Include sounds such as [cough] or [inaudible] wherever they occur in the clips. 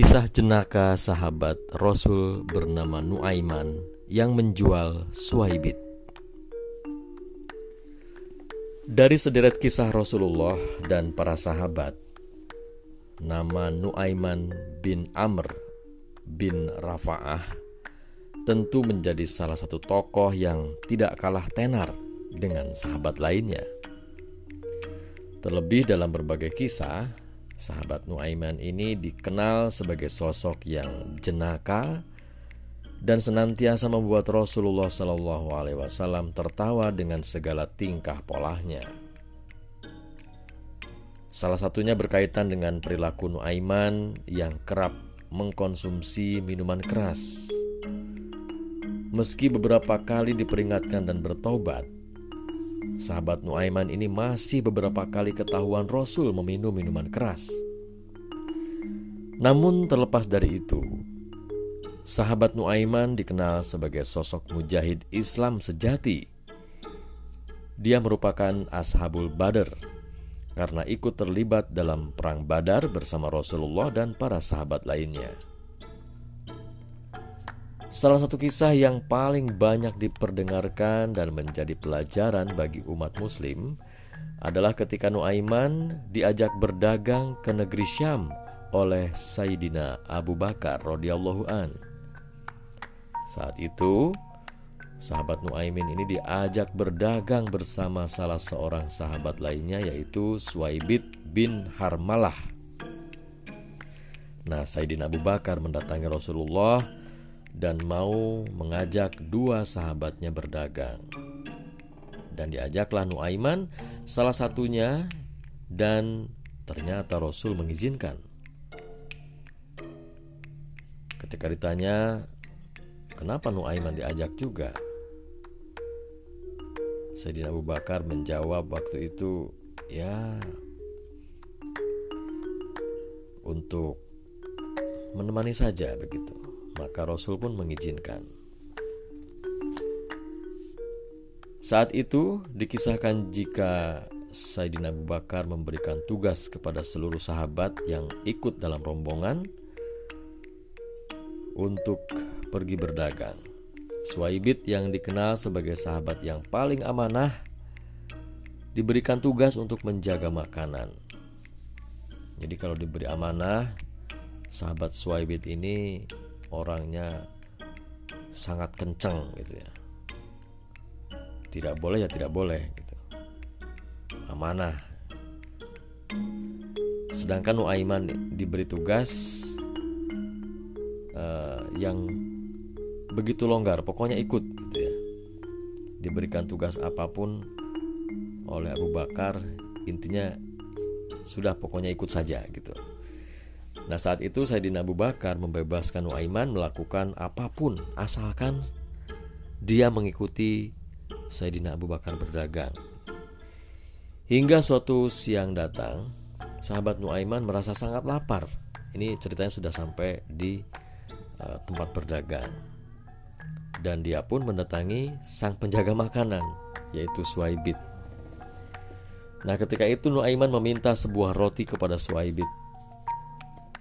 Kisah jenaka sahabat Rasul bernama Nuaiman yang menjual Suaibit. Dari sederet kisah Rasulullah dan para sahabat, nama Nuaiman bin Amr bin Rafa'ah tentu menjadi salah satu tokoh yang tidak kalah tenar dengan sahabat lainnya. Terlebih dalam berbagai kisah, Sahabat Nuaiman ini dikenal sebagai sosok yang jenaka dan senantiasa membuat Rasulullah Shallallahu Alaihi Wasallam tertawa dengan segala tingkah polahnya. Salah satunya berkaitan dengan perilaku Nuaiman yang kerap mengkonsumsi minuman keras. Meski beberapa kali diperingatkan dan bertobat, Sahabat Nuaiman ini masih beberapa kali ketahuan Rasul meminum minuman keras. Namun terlepas dari itu, sahabat Nuaiman dikenal sebagai sosok mujahid Islam sejati. Dia merupakan ashabul badar karena ikut terlibat dalam perang badar bersama Rasulullah dan para sahabat lainnya. Salah satu kisah yang paling banyak diperdengarkan dan menjadi pelajaran bagi umat muslim adalah ketika Nuaiman diajak berdagang ke negeri Syam oleh Sayyidina Abu Bakar radhiyallahu an. Saat itu, sahabat Nuaimin ini diajak berdagang bersama salah seorang sahabat lainnya yaitu Suaibit bin Harmalah. Nah, Sayyidina Abu Bakar mendatangi Rasulullah dan mau mengajak dua sahabatnya berdagang. Dan diajaklah Nuaiman salah satunya dan ternyata Rasul mengizinkan. Ketika ditanya, kenapa Nuaiman diajak juga? Sayyidina Abu Bakar menjawab waktu itu, ya untuk menemani saja begitu maka Rasul pun mengizinkan. Saat itu dikisahkan jika Sayyidina Abu Bakar memberikan tugas kepada seluruh sahabat yang ikut dalam rombongan untuk pergi berdagang. Suaibit yang dikenal sebagai sahabat yang paling amanah diberikan tugas untuk menjaga makanan. Jadi kalau diberi amanah, sahabat Suaibit ini orangnya sangat kenceng gitu ya. Tidak boleh ya tidak boleh gitu. Amanah. Sedangkan Nuaiman diberi tugas uh, yang begitu longgar pokoknya ikut gitu ya. Diberikan tugas apa pun oleh Abu Bakar intinya sudah pokoknya ikut saja gitu Nah saat itu Sayyidina Abu Bakar membebaskan Nuaiman melakukan apa pun asalkan dia mengikuti Sayyidina Abu Bakar berdagang. Hingga suatu siang datang, sahabat Nuaiman merasa sangat lapar. Ini ceritanya sudah sampai di uh, tempat berdagang. Dan dia pun mendatangi sang penjaga makanan, yaitu Suaibit. Nah, ketika itu Nuaiman meminta sebuah roti kepada Suaibit.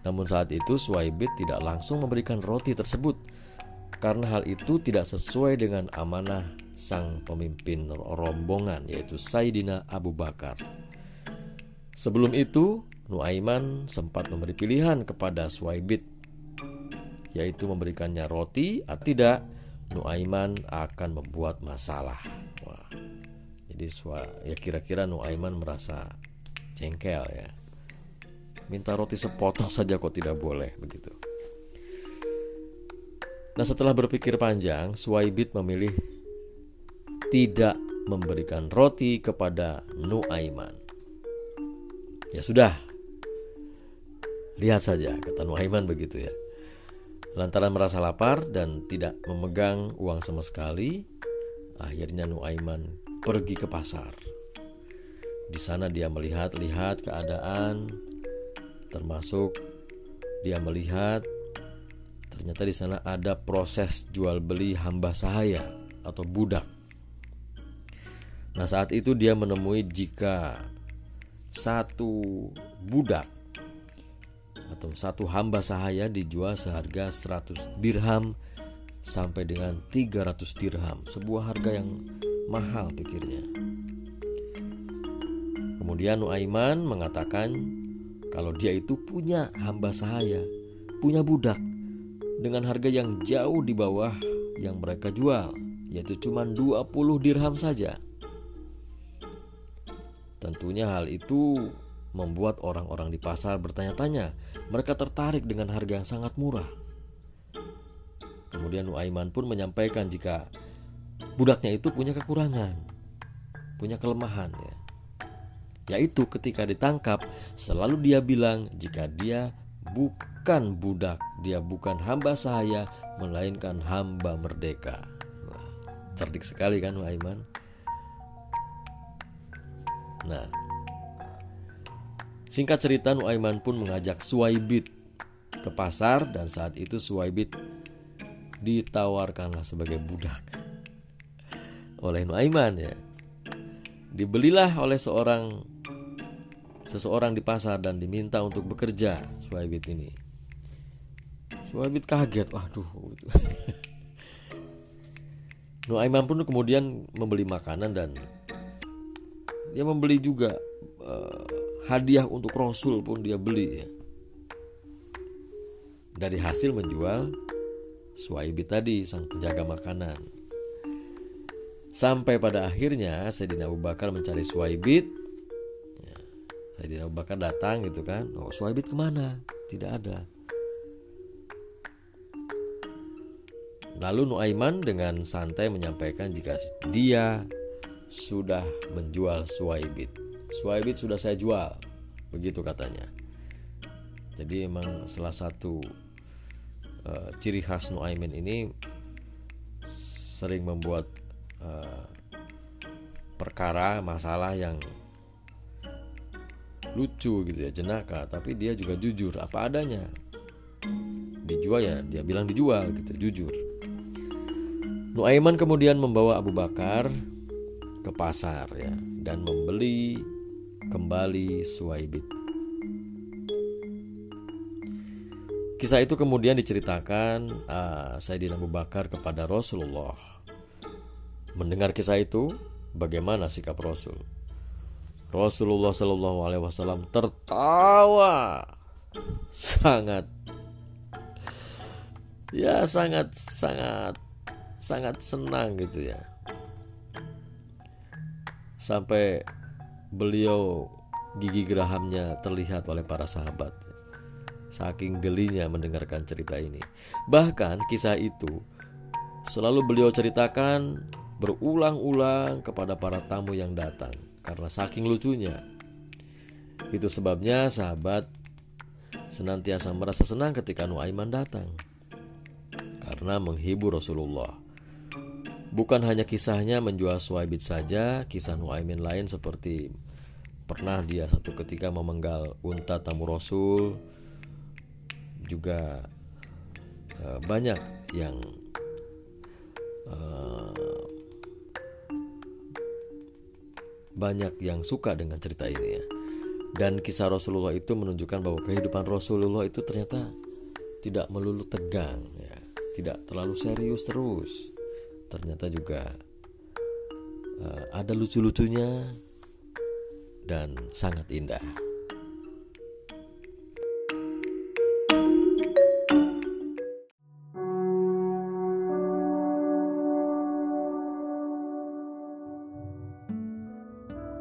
Namun saat itu Suaibit tidak langsung memberikan roti tersebut karena hal itu tidak sesuai dengan amanah sang pemimpin rombongan yaitu Sayyidina Abu Bakar. Sebelum itu, Nuaiman sempat memberi pilihan kepada Suaibit yaitu memberikannya roti atau tidak, Nuaiman akan membuat masalah. Wah. Jadi ya kira-kira Nuaiman merasa jengkel ya. Minta roti sepotong saja kok tidak boleh begitu. Nah setelah berpikir panjang, Suwaibit memilih tidak memberikan roti kepada Nuaiman. Ya sudah, lihat saja kata Nuaiman begitu ya. Lantaran merasa lapar dan tidak memegang uang sama sekali, akhirnya Nuaiman pergi ke pasar. Di sana dia melihat-lihat keadaan, termasuk dia melihat ternyata di sana ada proses jual beli hamba sahaya atau budak. Nah, saat itu dia menemui jika satu budak atau satu hamba sahaya dijual seharga 100 dirham sampai dengan 300 dirham, sebuah harga yang mahal pikirnya. Kemudian Nuaiman mengatakan kalau dia itu punya hamba sahaya, punya budak dengan harga yang jauh di bawah yang mereka jual, yaitu cuma 20 dirham saja. Tentunya hal itu membuat orang-orang di pasar bertanya-tanya. Mereka tertarik dengan harga yang sangat murah. Kemudian Nuaiman pun menyampaikan jika budaknya itu punya kekurangan, punya kelemahan ya. Yaitu ketika ditangkap selalu dia bilang jika dia bukan budak, dia bukan hamba saya, melainkan hamba merdeka. Wah, cerdik sekali kan Nuaiman? Nah, Singkat cerita Nuaiman pun mengajak Suwaibit ke pasar dan saat itu Suwaibit ditawarkanlah sebagai budak [laughs] oleh Nuaiman ya. Dibelilah oleh seorang seseorang di pasar dan diminta untuk bekerja Suwaibit ini. Suwaibit kaget, waduh. Gitu. [laughs] Nuaiman pun kemudian membeli makanan dan dia membeli juga uh, hadiah untuk Rasul pun dia beli ya. Dari hasil menjual Suaibi tadi sang penjaga makanan. Sampai pada akhirnya Sayyidina Abu Bakar mencari Suaibit. Sayyidina Abu Bakar datang gitu kan. Oh Suaibit ke mana? Tidak ada. Lalu Nuaiman dengan santai menyampaikan jika dia sudah menjual Suaibit. Suaibit sudah saya jual begitu katanya jadi emang salah satu uh, ciri khas Nuaimin ini sering membuat uh, perkara masalah yang lucu gitu ya jenaka tapi dia juga jujur apa adanya dijual ya dia bilang dijual gitu jujur Nuaiman kemudian membawa Abu Bakar ke pasar ya dan membeli kembali Suwaibit. Kisah itu kemudian diceritakan uh, Sayyidina Abu Bakar kepada Rasulullah. Mendengar kisah itu, bagaimana sikap Rasul? Rasulullah Shallallahu Alaihi Wasallam tertawa sangat, ya sangat sangat sangat senang gitu ya. Sampai beliau gigi gerahamnya terlihat oleh para sahabat. Saking gelinya mendengarkan cerita ini. Bahkan kisah itu selalu beliau ceritakan berulang-ulang kepada para tamu yang datang karena saking lucunya. Itu sebabnya sahabat senantiasa merasa senang ketika Nuaiman datang karena menghibur Rasulullah. Bukan hanya kisahnya menjual Suwaibit saja, kisah Nuaimin lain seperti pernah dia satu ketika memenggal unta tamu Rasul juga uh, banyak yang uh, banyak yang suka dengan cerita ini ya. Dan kisah Rasulullah itu menunjukkan bahwa kehidupan Rasulullah itu ternyata tidak melulu tegang ya, tidak terlalu serius terus ternyata juga uh, ada lucu-lucunya dan sangat indah.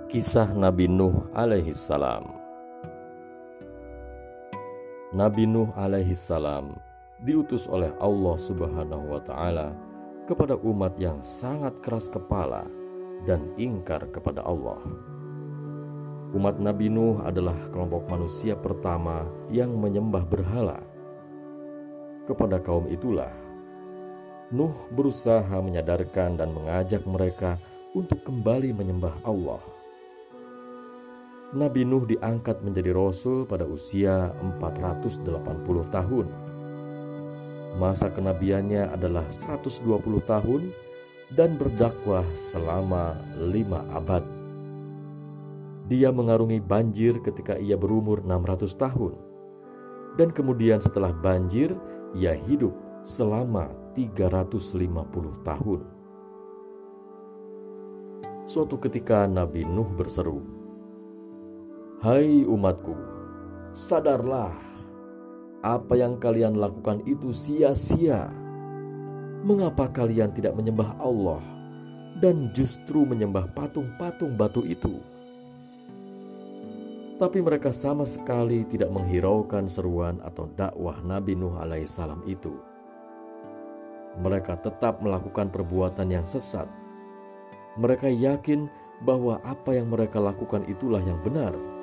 Kisah Nabi Nuh alaihi salam Nabi Nuh alaihi salam diutus oleh Allah Subhanahu wa taala kepada umat yang sangat keras kepala dan ingkar kepada Allah. Umat Nabi Nuh adalah kelompok manusia pertama yang menyembah berhala. Kepada kaum itulah, Nuh berusaha menyadarkan dan mengajak mereka untuk kembali menyembah Allah. Nabi Nuh diangkat menjadi rasul pada usia 480 tahun Masa kenabiannya adalah 120 tahun dan berdakwah selama lima abad. Dia mengarungi banjir ketika ia berumur 600 tahun. Dan kemudian setelah banjir, ia hidup selama 350 tahun. Suatu ketika Nabi Nuh berseru, "Hai umatku, sadarlah apa yang kalian lakukan itu sia-sia. Mengapa kalian tidak menyembah Allah dan justru menyembah patung-patung batu itu?" Tapi mereka sama sekali tidak menghiraukan seruan atau dakwah Nabi Nuh alaihissalam itu. Mereka tetap melakukan perbuatan yang sesat. Mereka yakin bahwa apa yang mereka lakukan itulah yang benar.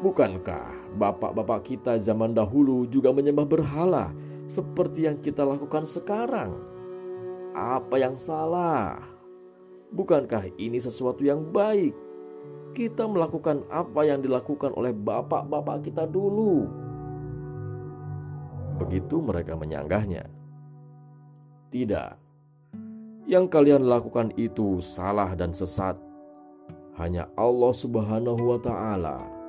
Bukankah bapak-bapak kita zaman dahulu juga menyembah berhala seperti yang kita lakukan sekarang? Apa yang salah? Bukankah ini sesuatu yang baik? kita melakukan apa yang dilakukan oleh bapak-bapak kita dulu. Begitu mereka menyanggahnya. Tidak, yang kalian lakukan itu salah dan sesat. Hanya Allah Subhanahu wa Ta'ala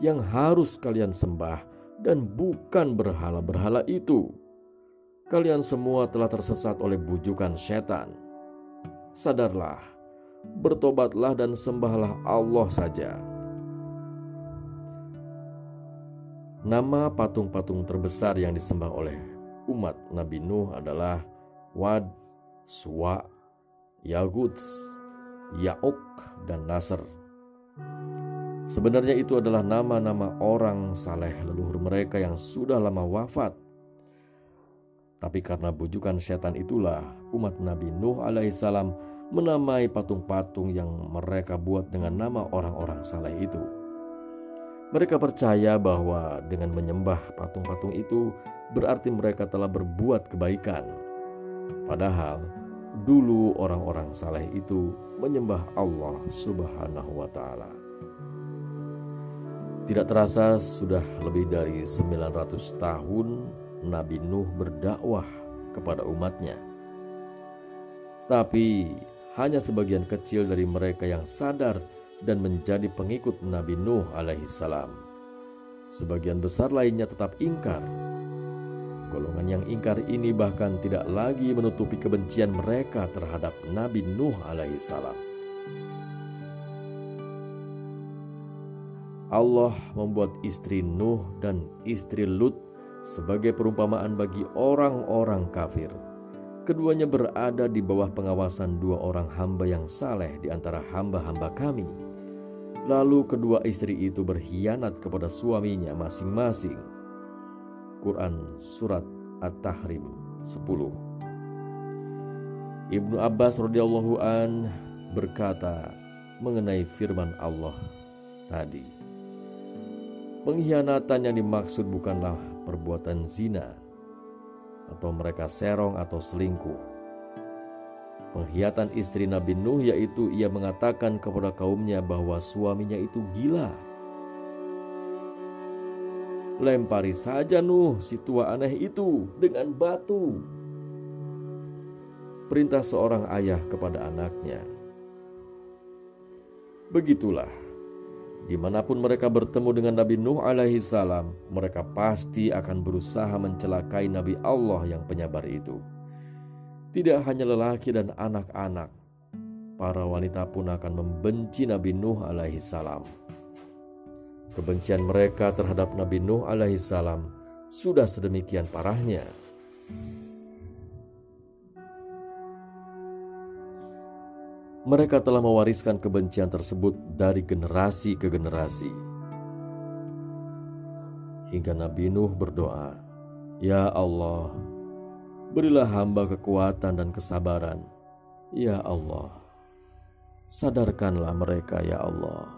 yang harus kalian sembah, dan bukan berhala-berhala itu. Kalian semua telah tersesat oleh bujukan setan. Sadarlah bertobatlah dan sembahlah Allah saja. Nama patung-patung terbesar yang disembah oleh umat Nabi Nuh adalah Wad, Suwa, Yaguts, Ya'uk, dan Nasr. Sebenarnya itu adalah nama-nama orang saleh leluhur mereka yang sudah lama wafat. Tapi karena bujukan setan itulah umat Nabi Nuh alaihissalam menamai patung-patung yang mereka buat dengan nama orang-orang saleh itu. Mereka percaya bahwa dengan menyembah patung-patung itu berarti mereka telah berbuat kebaikan. Padahal dulu orang-orang saleh itu menyembah Allah Subhanahu wa taala. Tidak terasa sudah lebih dari 900 tahun Nabi Nuh berdakwah kepada umatnya. Tapi hanya sebagian kecil dari mereka yang sadar dan menjadi pengikut Nabi Nuh alaihissalam. Sebagian besar lainnya tetap ingkar. Golongan yang ingkar ini bahkan tidak lagi menutupi kebencian mereka terhadap Nabi Nuh alaihissalam. Allah membuat istri Nuh dan istri Lut sebagai perumpamaan bagi orang-orang kafir Keduanya berada di bawah pengawasan dua orang hamba yang saleh di antara hamba-hamba kami. Lalu kedua istri itu berkhianat kepada suaminya masing-masing. Quran Surat At-Tahrim 10 Ibnu Abbas radhiyallahu an berkata mengenai firman Allah tadi. Pengkhianatan yang dimaksud bukanlah perbuatan zina, atau mereka serong atau selingkuh. Pengkhianatan istri Nabi Nuh yaitu ia mengatakan kepada kaumnya bahwa suaminya itu gila. Lempari saja Nuh si tua aneh itu dengan batu. Perintah seorang ayah kepada anaknya. Begitulah Di mana pun mereka bertemu dengan Nabi Nuh alaihi salam, mereka pasti akan berusaha mencelakai Nabi Allah yang penyabar itu. Tidak hanya lelaki dan anak-anak, para wanita pun akan membenci Nabi Nuh alaihi salam. Kebencian mereka terhadap Nabi Nuh alaihi salam sudah sedemikian parahnya mereka telah mewariskan kebencian tersebut dari generasi ke generasi. Hingga Nabi Nuh berdoa, "Ya Allah, berilah hamba kekuatan dan kesabaran. Ya Allah, sadarkanlah mereka, ya Allah."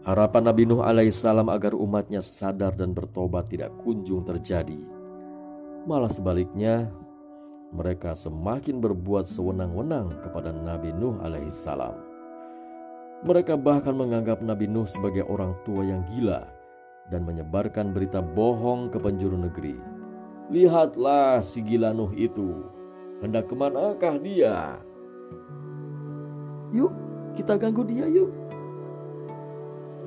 Harapan Nabi Nuh alaihissalam agar umatnya sadar dan bertobat tidak kunjung terjadi Malah sebaliknya, mereka semakin berbuat sewenang-wenang kepada Nabi Nuh alaihissalam. Mereka bahkan menganggap Nabi Nuh sebagai orang tua yang gila dan menyebarkan berita bohong ke penjuru negeri. Lihatlah si gila Nuh itu, hendak ke manakah dia? Yuk kita ganggu dia yuk.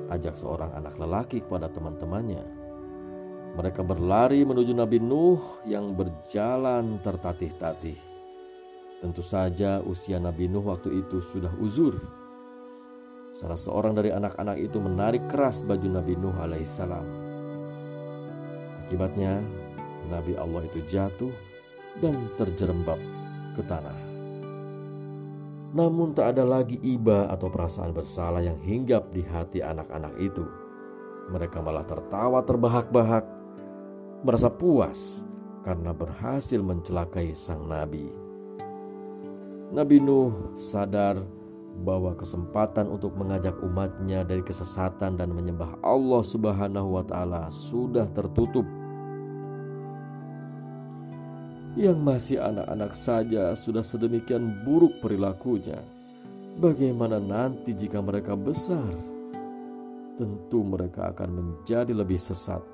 Ajak seorang anak lelaki kepada teman-temannya. Mereka berlari menuju Nabi Nuh yang berjalan tertatih-tatih. Tentu saja usia Nabi Nuh waktu itu sudah uzur. Salah seorang dari anak-anak itu menarik keras baju Nabi Nuh alaihissalam. Akibatnya, Nabi Allah itu jatuh dan terjerembab ke tanah. Namun tak ada lagi iba atau perasaan bersalah yang hinggap di hati anak-anak itu. Mereka malah tertawa terbahak-bahak, merasa puas karena berhasil mencelakai sang nabi. Nabi Nuh sadar bahwa kesempatan untuk mengajak umatnya dari kesesatan dan menyembah Allah Subhanahu wa taala sudah tertutup yang masih anak-anak saja sudah sedemikian buruk perilakunya. Bagaimana nanti jika mereka besar? Tentu mereka akan menjadi lebih sesat.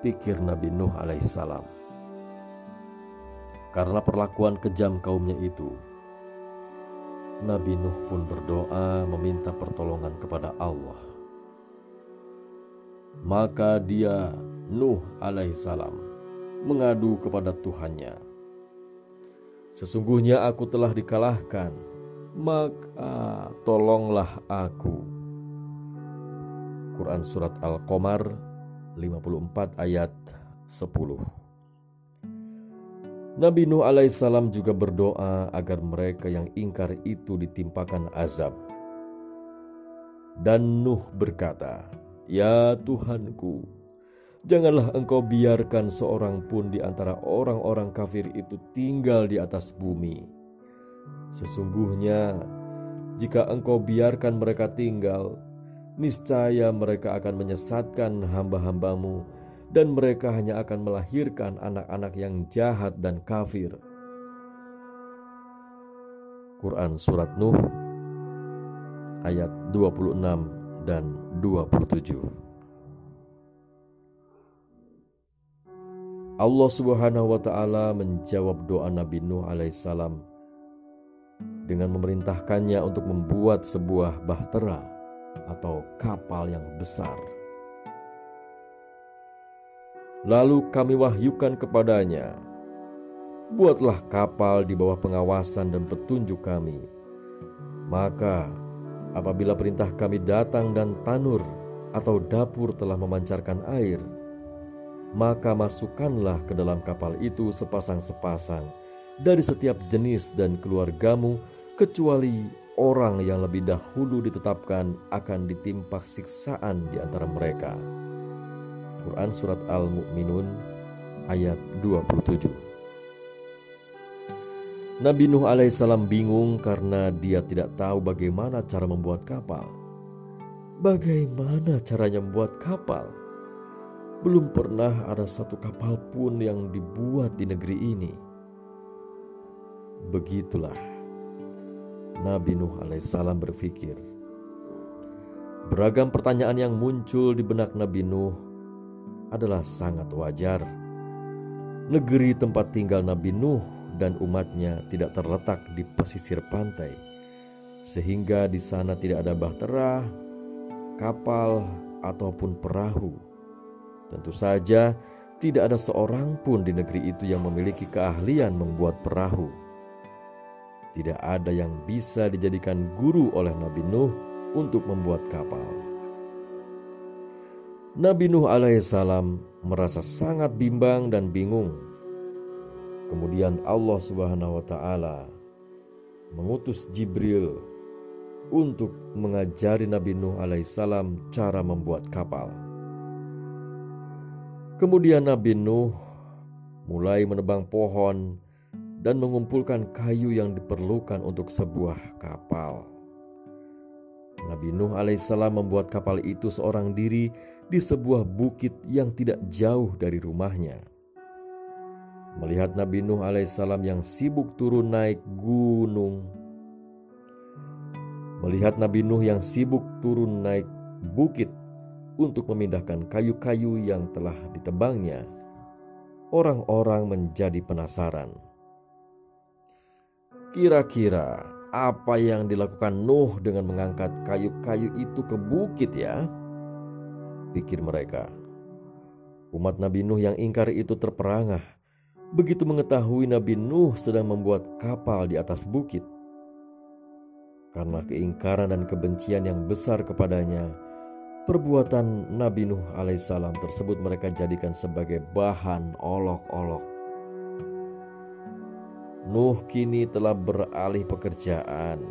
Pikir Nabi Nuh alaihissalam. Karena perlakuan kejam kaumnya itu, Nabi Nuh pun berdoa meminta pertolongan kepada Allah. Maka dia, Nuh alaihissalam, mengadu kepada Tuhannya. Sesungguhnya aku telah dikalahkan, maka tolonglah aku. Quran Surat Al-Qamar 54 ayat 10 Nabi Nuh alaihissalam juga berdoa agar mereka yang ingkar itu ditimpakan azab. Dan Nuh berkata, Ya Tuhanku, Janganlah engkau biarkan seorang pun di antara orang-orang kafir itu tinggal di atas bumi. Sesungguhnya, jika engkau biarkan mereka tinggal, niscaya mereka akan menyesatkan hamba-hambamu, dan mereka hanya akan melahirkan anak-anak yang jahat dan kafir. Quran Surat Nuh ayat 26 dan 27 Allah Subhanahu wa taala menjawab doa Nabi Nuh alaihissalam dengan memerintahkannya untuk membuat sebuah bahtera atau kapal yang besar. Lalu kami wahyukan kepadanya, buatlah kapal di bawah pengawasan dan petunjuk kami. Maka apabila perintah kami datang dan tanur atau dapur telah memancarkan air, maka masukkanlah ke dalam kapal itu sepasang-sepasang dari setiap jenis dan keluargamu, kecuali orang yang lebih dahulu ditetapkan akan ditimpa siksaan di antara mereka. Quran Surat Al-Mu'minun ayat 27 Nabi Nuh alaihissalam bingung karena dia tidak tahu bagaimana cara membuat kapal. Bagaimana caranya membuat kapal? Belum pernah ada satu kapal pun yang dibuat di negeri ini. Begitulah Nabi Nuh alaihissalam berpikir. Beragam pertanyaan yang muncul di benak Nabi Nuh adalah sangat wajar. Negeri tempat tinggal Nabi Nuh dan umatnya tidak terletak di pesisir pantai, sehingga di sana tidak ada bahtera, kapal, ataupun perahu. Tentu saja, tidak ada seorang pun di negeri itu yang memiliki keahlian membuat perahu. Tidak ada yang bisa dijadikan guru oleh Nabi Nuh untuk membuat kapal. Nabi Nuh alaihissalam merasa sangat bimbang dan bingung. Kemudian Allah Subhanahu wa taala mengutus Jibril untuk mengajari Nabi Nuh alaihissalam cara membuat kapal. Kemudian Nabi Nuh mulai menebang pohon dan mengumpulkan kayu yang diperlukan untuk sebuah kapal. Nabi Nuh alaihissalam membuat kapal itu seorang diri di sebuah bukit yang tidak jauh dari rumahnya. Melihat Nabi Nuh alaihissalam yang sibuk turun naik gunung, melihat Nabi Nuh yang sibuk turun naik bukit untuk memindahkan kayu-kayu yang telah ditebangnya, orang-orang menjadi penasaran. Kira-kira apa yang dilakukan Nuh dengan mengangkat kayu-kayu itu ke bukit ya? Pikir mereka. Umat Nabi Nuh yang ingkar itu terperangah. Begitu mengetahui Nabi Nuh sedang membuat kapal di atas bukit. Karena keingkaran dan kebencian yang besar kepadanya, perbuatan Nabi Nuh alaihissalam tersebut mereka jadikan sebagai bahan olok-olok. Nuh kini telah beralih pekerjaan.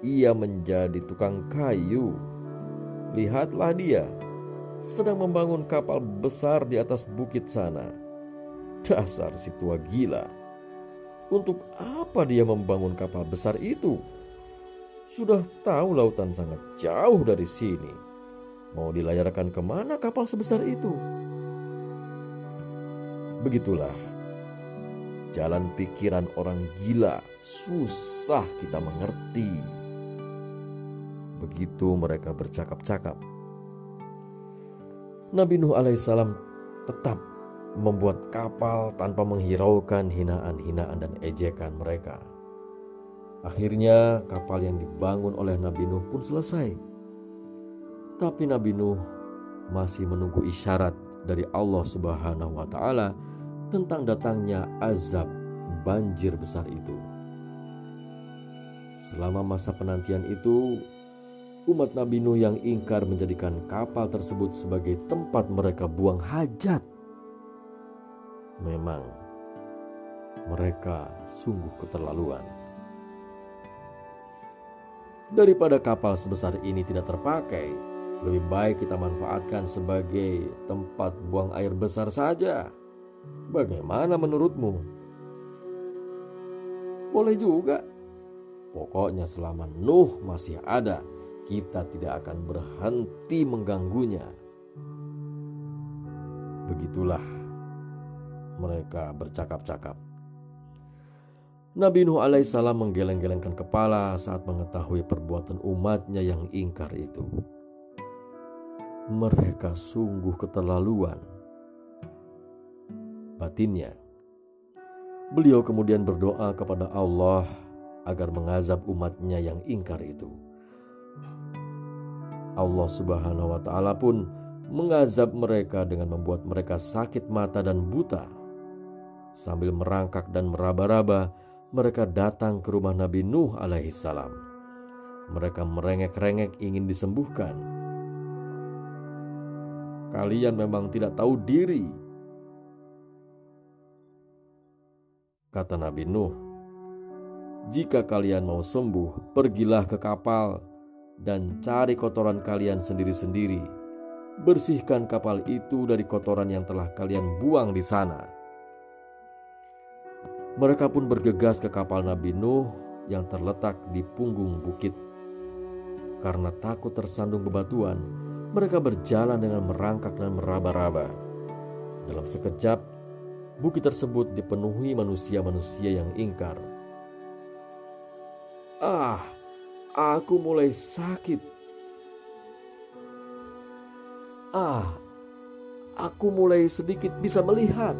Ia menjadi tukang kayu. Lihatlah dia sedang membangun kapal besar di atas bukit sana. Dasar si tua gila. Untuk apa dia membangun kapal besar itu? Sudah tahu lautan sangat jauh dari sini. Mau dilayarkan ke mana kapal sebesar itu? Begitulah Jalan pikiran orang gila susah kita mengerti. Begitu mereka bercakap-cakap. Nabi Nuh alaihissalam tetap membuat kapal tanpa menghiraukan hinaan-hinaan dan ejekan mereka. Akhirnya kapal yang dibangun oleh Nabi Nuh pun selesai. Tapi Nabi Nuh masih menunggu isyarat dari Allah Subhanahu wa taala tentang datangnya azab banjir besar itu. Selama masa penantian itu, umat Nabi Nuh yang ingkar menjadikan kapal tersebut sebagai tempat mereka buang hajat. Memang mereka sungguh keterlaluan. Daripada kapal sebesar ini tidak terpakai, lebih baik kita manfaatkan sebagai tempat buang air besar saja. Bagaimana menurutmu? Boleh juga. Pokoknya selama Nuh masih ada, kita tidak akan berhenti mengganggunya. Begitulah mereka bercakap-cakap. Nabi Nuh alaihissalam menggeleng-gelengkan kepala saat mengetahui perbuatan umatnya yang ingkar itu. Mereka sungguh keterlaluan batinnya. Beliau kemudian berdoa kepada Allah agar mengazab umatnya yang ingkar itu. Allah Subhanahu wa Ta'ala pun mengazab mereka dengan membuat mereka sakit mata dan buta. Sambil merangkak dan meraba-raba, mereka datang ke rumah Nabi Nuh alaihissalam. Mereka merengek-rengek ingin disembuhkan. Kalian memang tidak tahu diri kata Nabi Nuh. Jika kalian mau sembuh, pergilah ke kapal dan cari kotoran kalian sendiri-sendiri. Bersihkan kapal itu dari kotoran yang telah kalian buang di sana. Mereka pun bergegas ke kapal Nabi Nuh yang terletak di punggung bukit. Karena takut tersandung bebatuan, mereka berjalan dengan merangkak dan meraba-raba. Dalam sekejap, Bukit tersebut dipenuhi manusia-manusia yang ingkar. Ah, aku mulai sakit. Ah, aku mulai sedikit bisa melihat.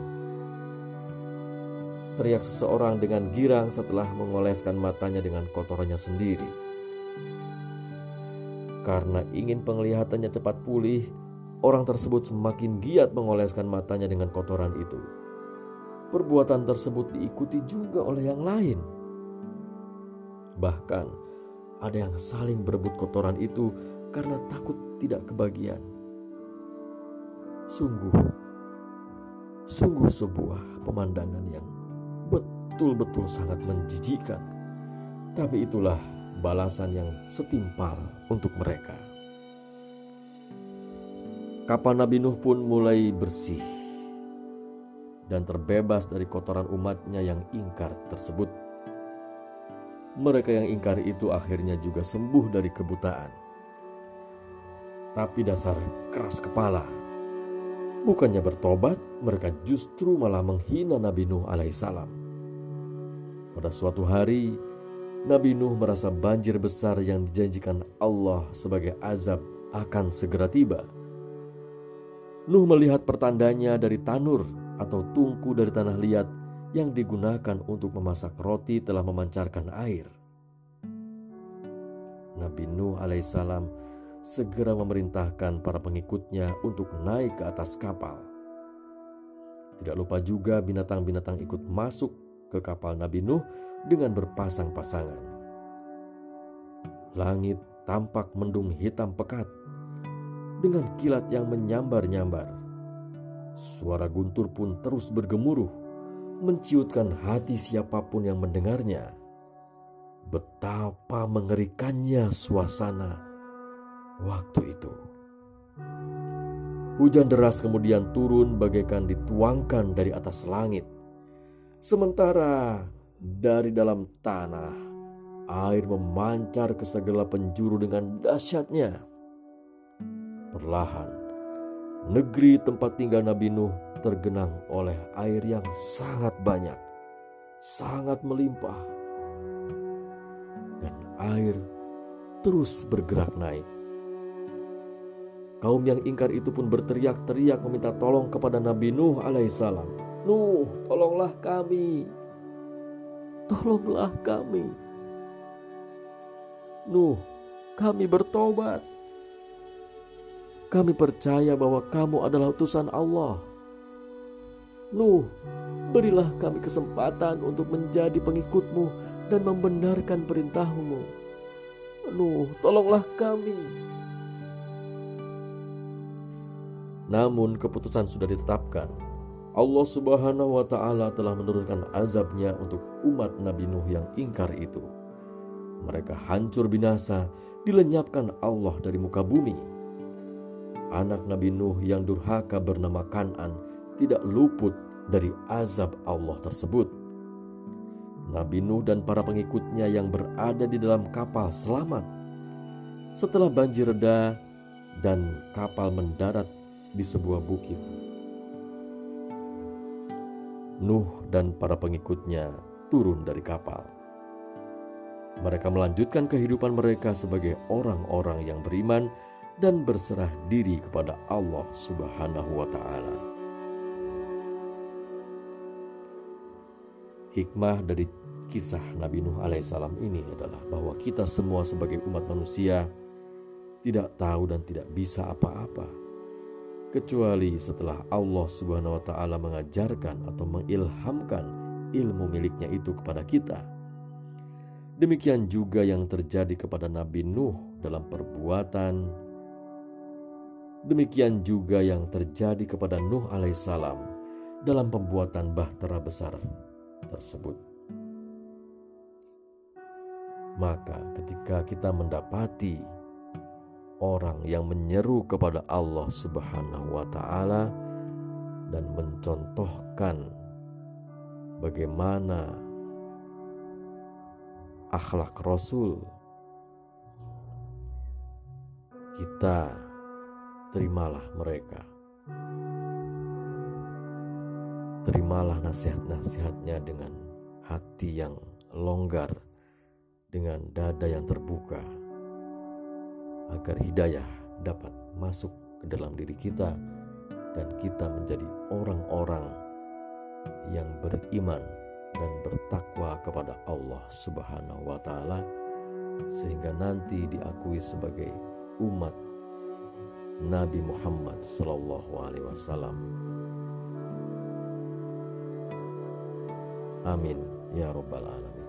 Teriak seseorang dengan girang setelah mengoleskan matanya dengan kotorannya sendiri. Karena ingin penglihatannya cepat pulih, orang tersebut semakin giat mengoleskan matanya dengan kotoran itu perbuatan tersebut diikuti juga oleh yang lain. Bahkan ada yang saling berebut kotoran itu karena takut tidak kebagian. Sungguh, sungguh sebuah pemandangan yang betul-betul sangat menjijikan. Tapi itulah balasan yang setimpal untuk mereka. Kapal Nabi Nuh pun mulai bersih dan terbebas dari kotoran umatnya yang ingkar tersebut. Mereka yang ingkar itu akhirnya juga sembuh dari kebutaan. Tapi dasar keras kepala. Bukannya bertobat, mereka justru malah menghina Nabi Nuh alaihissalam. Pada suatu hari, Nabi Nuh merasa banjir besar yang dijanjikan Allah sebagai azab akan segera tiba. Nuh melihat pertandanya dari tanur atau tungku dari tanah liat yang digunakan untuk memasak roti telah memancarkan air. Nabi Nuh alaihissalam segera memerintahkan para pengikutnya untuk naik ke atas kapal. Tidak lupa juga binatang-binatang ikut masuk ke kapal Nabi Nuh dengan berpasang-pasangan. Langit tampak mendung hitam pekat dengan kilat yang menyambar-nyambar. Suara guntur pun terus bergemuruh, menciutkan hati siapa pun yang mendengarnya. Betapa mengerikannya suasana waktu itu. Hujan deras kemudian turun bagaikan dituangkan dari atas langit. Sementara dari dalam tanah, air memancar ke segala penjuru dengan dahsyatnya. Perlahan, negeri tempat tinggal Nabi Nuh tergenang oleh air yang sangat banyak, sangat melimpah. Dan air terus bergerak naik. Kaum yang ingkar itu pun berteriak-teriak meminta tolong kepada Nabi Nuh alaihissalam. Nuh, tolonglah kami. Tolonglah kami. Nuh, kami bertobat. Kami percaya bahwa kamu adalah utusan Allah. Nuh, berilah kami kesempatan untuk menjadi pengikutmu dan membenarkan perintahmu. Nuh, tolonglah kami. Namun keputusan sudah ditetapkan. Allah subhanahu wa ta'ala telah menurunkan azabnya untuk umat Nabi Nuh yang ingkar itu. Mereka hancur binasa, dilenyapkan Allah dari muka bumi anak Nabi Nuh yang durhaka bernama Kanan tidak luput dari azab Allah tersebut. Nabi Nuh dan para pengikutnya yang berada di dalam kapal selamat. Setelah banjir reda dan kapal mendarat di sebuah bukit. Nuh dan para pengikutnya turun dari kapal. Mereka melanjutkan kehidupan mereka sebagai orang-orang yang beriman dan berserah diri kepada Allah Subhanahu wa taala. Hikmah dari kisah Nabi Nuh alaihissalam ini adalah bahwa kita semua sebagai umat manusia tidak tahu dan tidak bisa apa-apa kecuali setelah Allah Subhanahu wa taala mengajarkan atau mengilhamkan ilmu miliknya itu kepada kita. Demikian juga yang terjadi kepada Nabi Nuh dalam perbuatan, Demikian juga yang terjadi kepada Nuh alaihissalam dalam pembuatan bahtera besar tersebut. Maka ketika kita mendapati orang yang menyeru kepada Allah Subhanahu wa taala dan mencontohkan bagaimana akhlak Rasul kita terimalah mereka. Terimalah nasihat-nasihatnya dengan hati yang longgar, dengan dada yang terbuka, agar hidayah dapat masuk ke dalam diri kita dan kita menjadi orang-orang yang beriman dan bertakwa kepada Allah Subhanahu wa taala sehingga nanti diakui sebagai umat Nabi Muhammad Sallallahu Alaihi Wasallam. Amin ya Rabbal Alamin.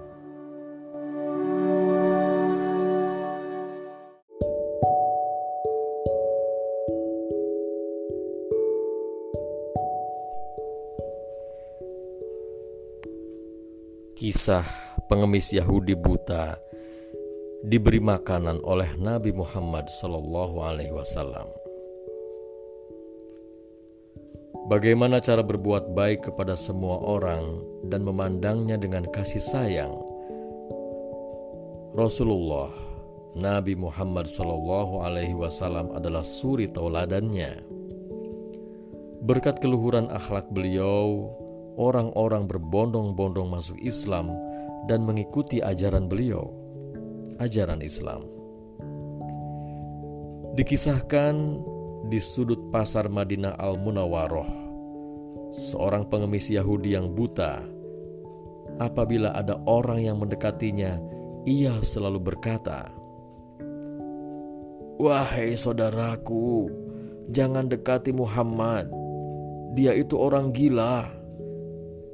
Kisah pengemis Yahudi buta diberi makanan oleh Nabi Muhammad Sallallahu Alaihi Wasallam. Bagaimana cara berbuat baik kepada semua orang dan memandangnya dengan kasih sayang? Rasulullah Nabi Muhammad Sallallahu Alaihi Wasallam adalah suri tauladannya. Berkat keluhuran akhlak beliau, orang-orang berbondong-bondong masuk Islam dan mengikuti ajaran beliau, ajaran Islam. Dikisahkan di sudut pasar Madinah Al-Munawwaroh, seorang pengemis Yahudi yang buta. Apabila ada orang yang mendekatinya, ia selalu berkata, Wahai saudaraku, jangan dekati Muhammad. Dia itu orang gila.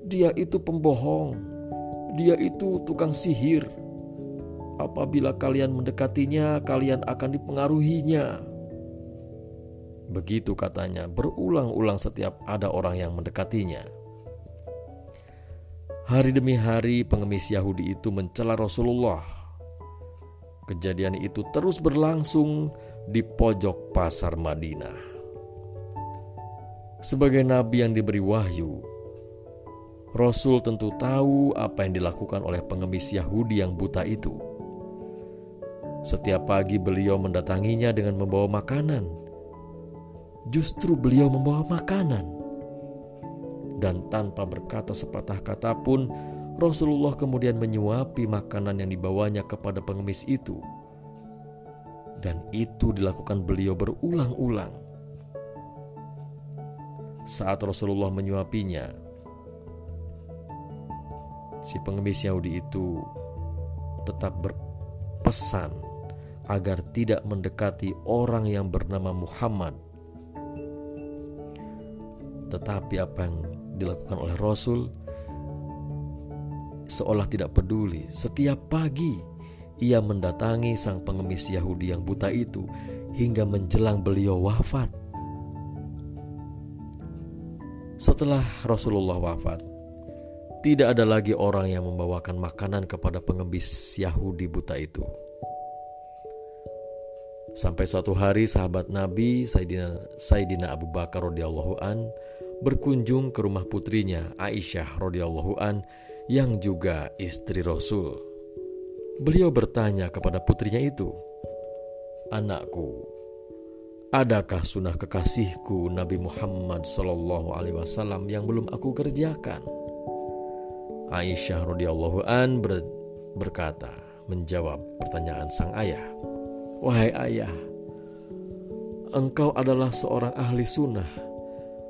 Dia itu pembohong. Dia itu tukang sihir. Apabila kalian mendekatinya, kalian akan dipengaruhinya. Begitu katanya, berulang-ulang setiap ada orang yang mendekatinya. Hari demi hari, pengemis Yahudi itu mencela Rasulullah Kejadian itu terus berlangsung di pojok pasar Madinah. Sebagai nabi yang diberi wahyu, Rasul tentu tahu apa yang dilakukan oleh pengemis Yahudi yang buta itu. Setiap pagi beliau mendatanginya dengan membawa makanan. Justru beliau membawa makanan. Dan tanpa berkata sepatah kata pun, Rasulullah kemudian menyuapi makanan yang dibawanya kepada pengemis itu. Dan itu dilakukan beliau berulang-ulang. Saat Rasulullah menyuapinya, si pengemis Yahudi itu tetap berpesan agar tidak mendekati orang yang bernama Muhammad. Tetapi apa yang dilakukan oleh Rasul seolah tidak peduli. Setiap pagi ia mendatangi sang pengemis Yahudi yang buta itu hingga menjelang beliau wafat. Setelah Rasulullah wafat, tidak ada lagi orang yang membawakan makanan kepada pengemis Yahudi buta itu. Sampai suatu hari sahabat Nabi Sayyidina Abu Bakar radhiyallahu an berkunjung ke rumah putrinya Aisyah radhiyallahu an yang juga istri Rasul. Beliau bertanya kepada putrinya itu, "Anakku, adakah sunnah kekasihku Nabi Muhammad Shallallahu Alaihi Wasallam yang belum aku kerjakan?" Aisyah radhiyallahu an ber, berkata, menjawab pertanyaan sang ayah, "Wahai ayah, engkau adalah seorang ahli sunnah."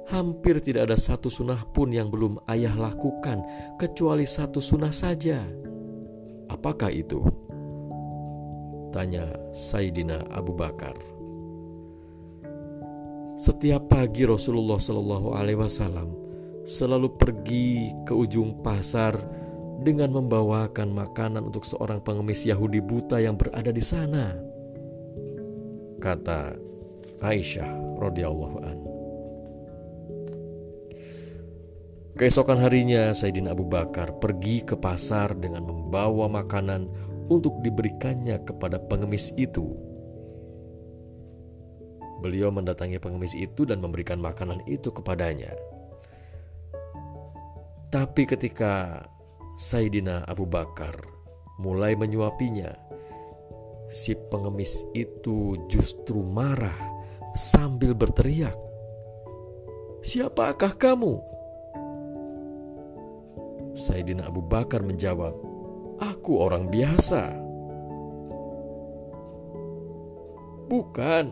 Hampir tidak ada satu sunnah pun yang belum ayah lakukan, kecuali satu sunnah saja. Apakah itu? Tanya Sayyidina Abu Bakar. Setiap pagi Rasulullah Shallallahu Alaihi Wasallam selalu pergi ke ujung pasar dengan membawakan makanan untuk seorang pengemis Yahudi buta yang berada di sana. Kata Aisyah radhiyallahu an. Keesokan harinya, Sayyidina Abu Bakar pergi ke pasar dengan membawa makanan untuk diberikannya kepada pengemis itu. Beliau mendatangi pengemis itu dan memberikan makanan itu kepadanya. Tapi ketika Sayyidina Abu Bakar mulai menyuapinya, si pengemis itu justru marah sambil berteriak, "Siapakah kamu?" Sayyidina Abu Bakar menjawab, "Aku orang biasa." Bukan,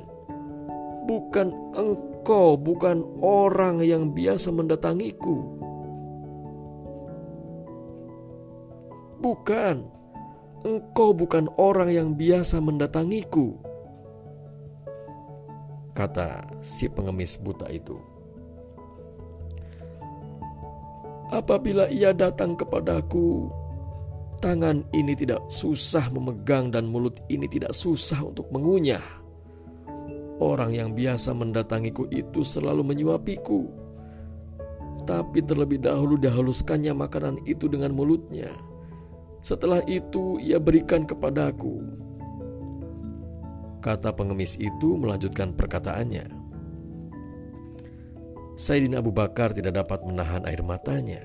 bukan engkau, bukan orang yang biasa mendatangiku. Bukan, engkau bukan orang yang biasa mendatangiku, kata si pengemis buta itu. Apabila ia datang kepadaku, tangan ini tidak susah memegang dan mulut ini tidak susah untuk mengunyah. Orang yang biasa mendatangiku itu selalu menyuapiku. Tapi terlebih dahulu dihaluskannya makanan itu dengan mulutnya. Setelah itu ia berikan kepadaku. Kata pengemis itu melanjutkan perkataannya. Sayyidina Abu Bakar tidak dapat menahan air matanya.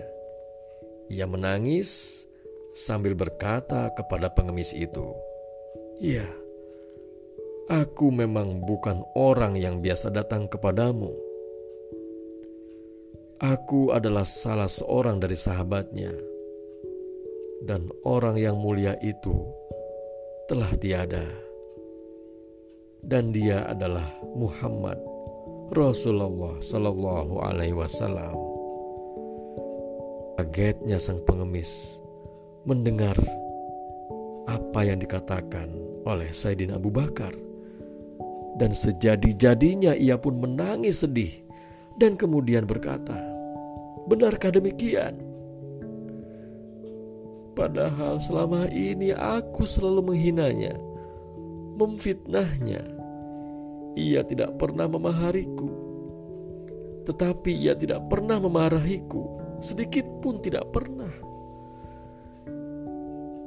Ia menangis sambil berkata kepada pengemis itu, "Ya, aku memang bukan orang yang biasa datang kepadamu. Aku adalah salah seorang dari sahabatnya, dan orang yang mulia itu telah tiada, dan dia adalah Muhammad." Rasulullah Shallallahu Alaihi Wasallam. Kagetnya sang pengemis mendengar apa yang dikatakan oleh Sayyidina Abu Bakar. Dan sejadi-jadinya ia pun menangis sedih dan kemudian berkata, "Benarkah demikian?" Padahal selama ini aku selalu menghinanya, memfitnahnya. Ia tidak pernah memahariku, tetapi ia tidak pernah memarahiku, sedikit pun tidak pernah.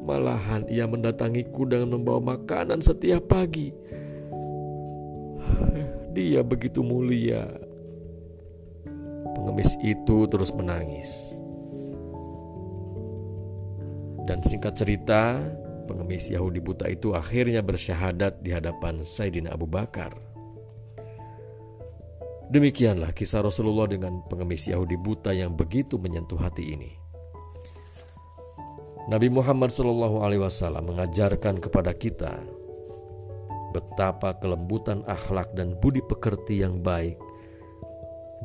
Malahan ia mendatangiku dengan membawa makanan setiap pagi. Dia begitu mulia. Pengemis itu terus menangis. Dan singkat cerita, pengemis Yahudi buta itu akhirnya bersyahadat di hadapan Sayyidina Abu Bakar. Demikianlah kisah Rasulullah dengan pengemis Yahudi buta yang begitu menyentuh hati ini. Nabi Muhammad Shallallahu Alaihi Wasallam mengajarkan kepada kita betapa kelembutan akhlak dan budi pekerti yang baik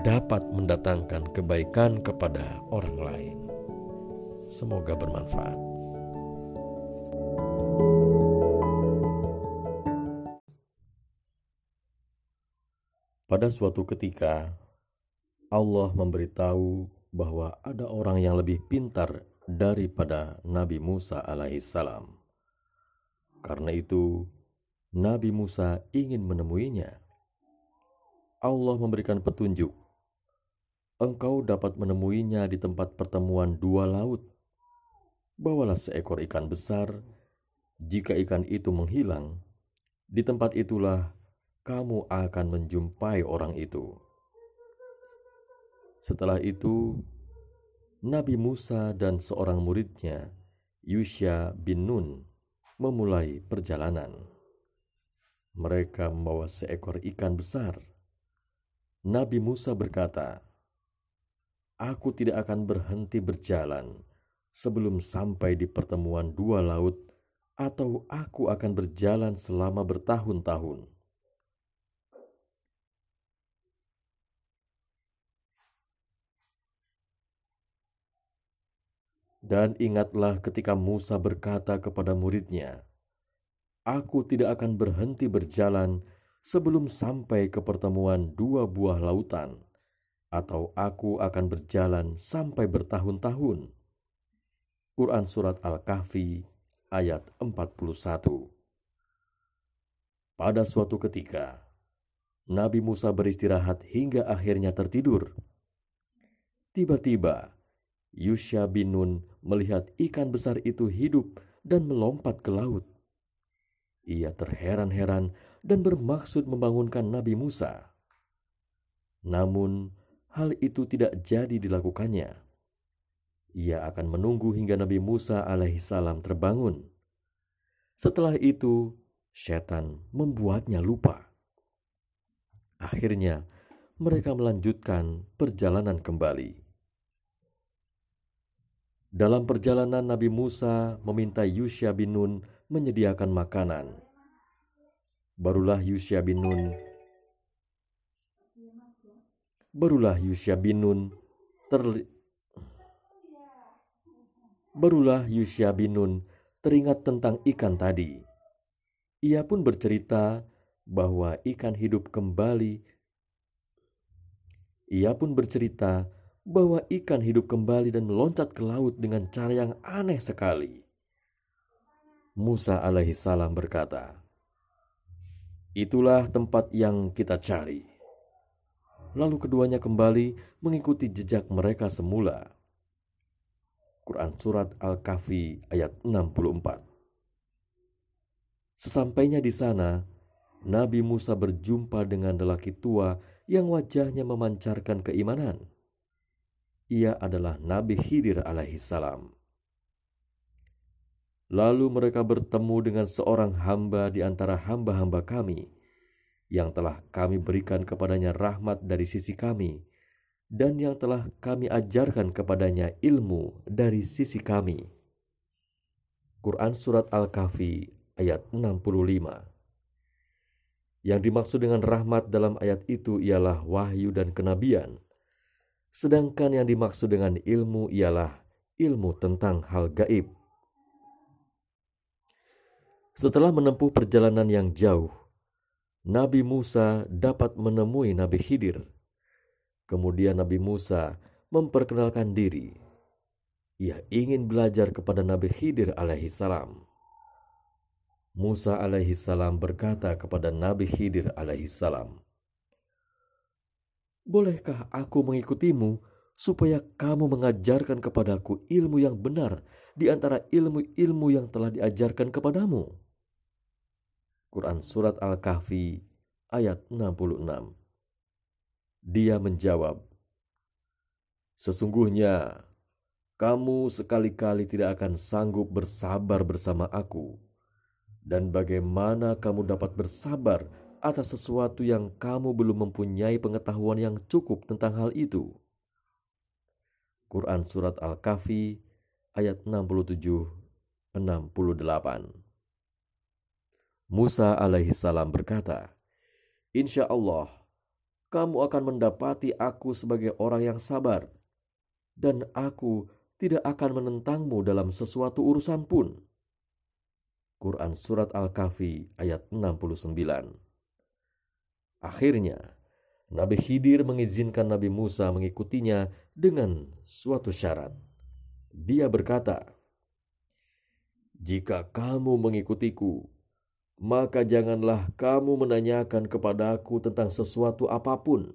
dapat mendatangkan kebaikan kepada orang lain. Semoga bermanfaat. Pada suatu ketika, Allah memberitahu bahwa ada orang yang lebih pintar daripada Nabi Musa alaihissalam. Karena itu, Nabi Musa ingin menemuinya. Allah memberikan petunjuk. Engkau dapat menemuinya di tempat pertemuan dua laut. Bawalah seekor ikan besar. Jika ikan itu menghilang, di tempat itulah kamu akan menjumpai orang itu. Setelah itu, Nabi Musa dan seorang muridnya, Yusya bin Nun, memulai perjalanan. Mereka membawa seekor ikan besar. Nabi Musa berkata, "Aku tidak akan berhenti berjalan sebelum sampai di pertemuan dua laut, atau aku akan berjalan selama bertahun-tahun." Dan ingatlah ketika Musa berkata kepada muridnya, Aku tidak akan berhenti berjalan sebelum sampai ke pertemuan dua buah lautan, atau aku akan berjalan sampai bertahun-tahun. Quran Surat Al-Kahfi ayat 41 Pada suatu ketika, Nabi Musa beristirahat hingga akhirnya tertidur. Tiba-tiba, Yusya bin Nun melihat ikan besar itu hidup dan melompat ke laut. Ia terheran-heran dan bermaksud membangunkan Nabi Musa. Namun, hal itu tidak jadi dilakukannya. Ia akan menunggu hingga Nabi Musa alaihissalam terbangun. Setelah itu, setan membuatnya lupa. Akhirnya, mereka melanjutkan perjalanan kembali. Dalam perjalanan Nabi Musa meminta Yusya bin Nun menyediakan makanan. Barulah Yusya bin Nun Barulah Yusya bin Nun terli Barulah Yusya bin Nun teringat tentang ikan tadi. Ia pun bercerita bahwa ikan hidup kembali. Ia pun bercerita bahwa ikan hidup kembali dan meloncat ke laut dengan cara yang aneh sekali. Musa alaihissalam berkata, Itulah tempat yang kita cari. Lalu keduanya kembali mengikuti jejak mereka semula. Quran Surat Al-Kahfi ayat 64 Sesampainya di sana, Nabi Musa berjumpa dengan lelaki tua yang wajahnya memancarkan keimanan ia adalah Nabi Khidir alaihissalam. Lalu mereka bertemu dengan seorang hamba di antara hamba-hamba kami, yang telah kami berikan kepadanya rahmat dari sisi kami, dan yang telah kami ajarkan kepadanya ilmu dari sisi kami. Quran Surat Al-Kahfi ayat 65 Yang dimaksud dengan rahmat dalam ayat itu ialah wahyu dan kenabian – Sedangkan yang dimaksud dengan ilmu ialah ilmu tentang hal gaib. Setelah menempuh perjalanan yang jauh, Nabi Musa dapat menemui Nabi Khidir. Kemudian Nabi Musa memperkenalkan diri. Ia ingin belajar kepada Nabi Khidir alaihi salam. Musa alaihi salam berkata kepada Nabi Khidir alaihi salam, Bolehkah aku mengikutimu supaya kamu mengajarkan kepadaku ilmu yang benar di antara ilmu-ilmu yang telah diajarkan kepadamu?' Quran Surat Al-Kahfi ayat 66. Dia menjawab, Sesungguhnya kamu sekali-kali tidak akan sanggup bersabar bersama aku. Dan bagaimana kamu dapat bersabar atas sesuatu yang kamu belum mempunyai pengetahuan yang cukup tentang hal itu? Quran Surat Al-Kahfi ayat 67 68 Musa alaihi salam berkata, Insya Allah, kamu akan mendapati aku sebagai orang yang sabar, dan aku tidak akan menentangmu dalam sesuatu urusan pun. Quran Surat Al-Kahfi ayat 69 Akhirnya, Nabi Khidir mengizinkan Nabi Musa mengikutinya dengan suatu syarat. Dia berkata, "Jika kamu mengikutiku, maka janganlah kamu menanyakan kepadaku tentang sesuatu apa pun,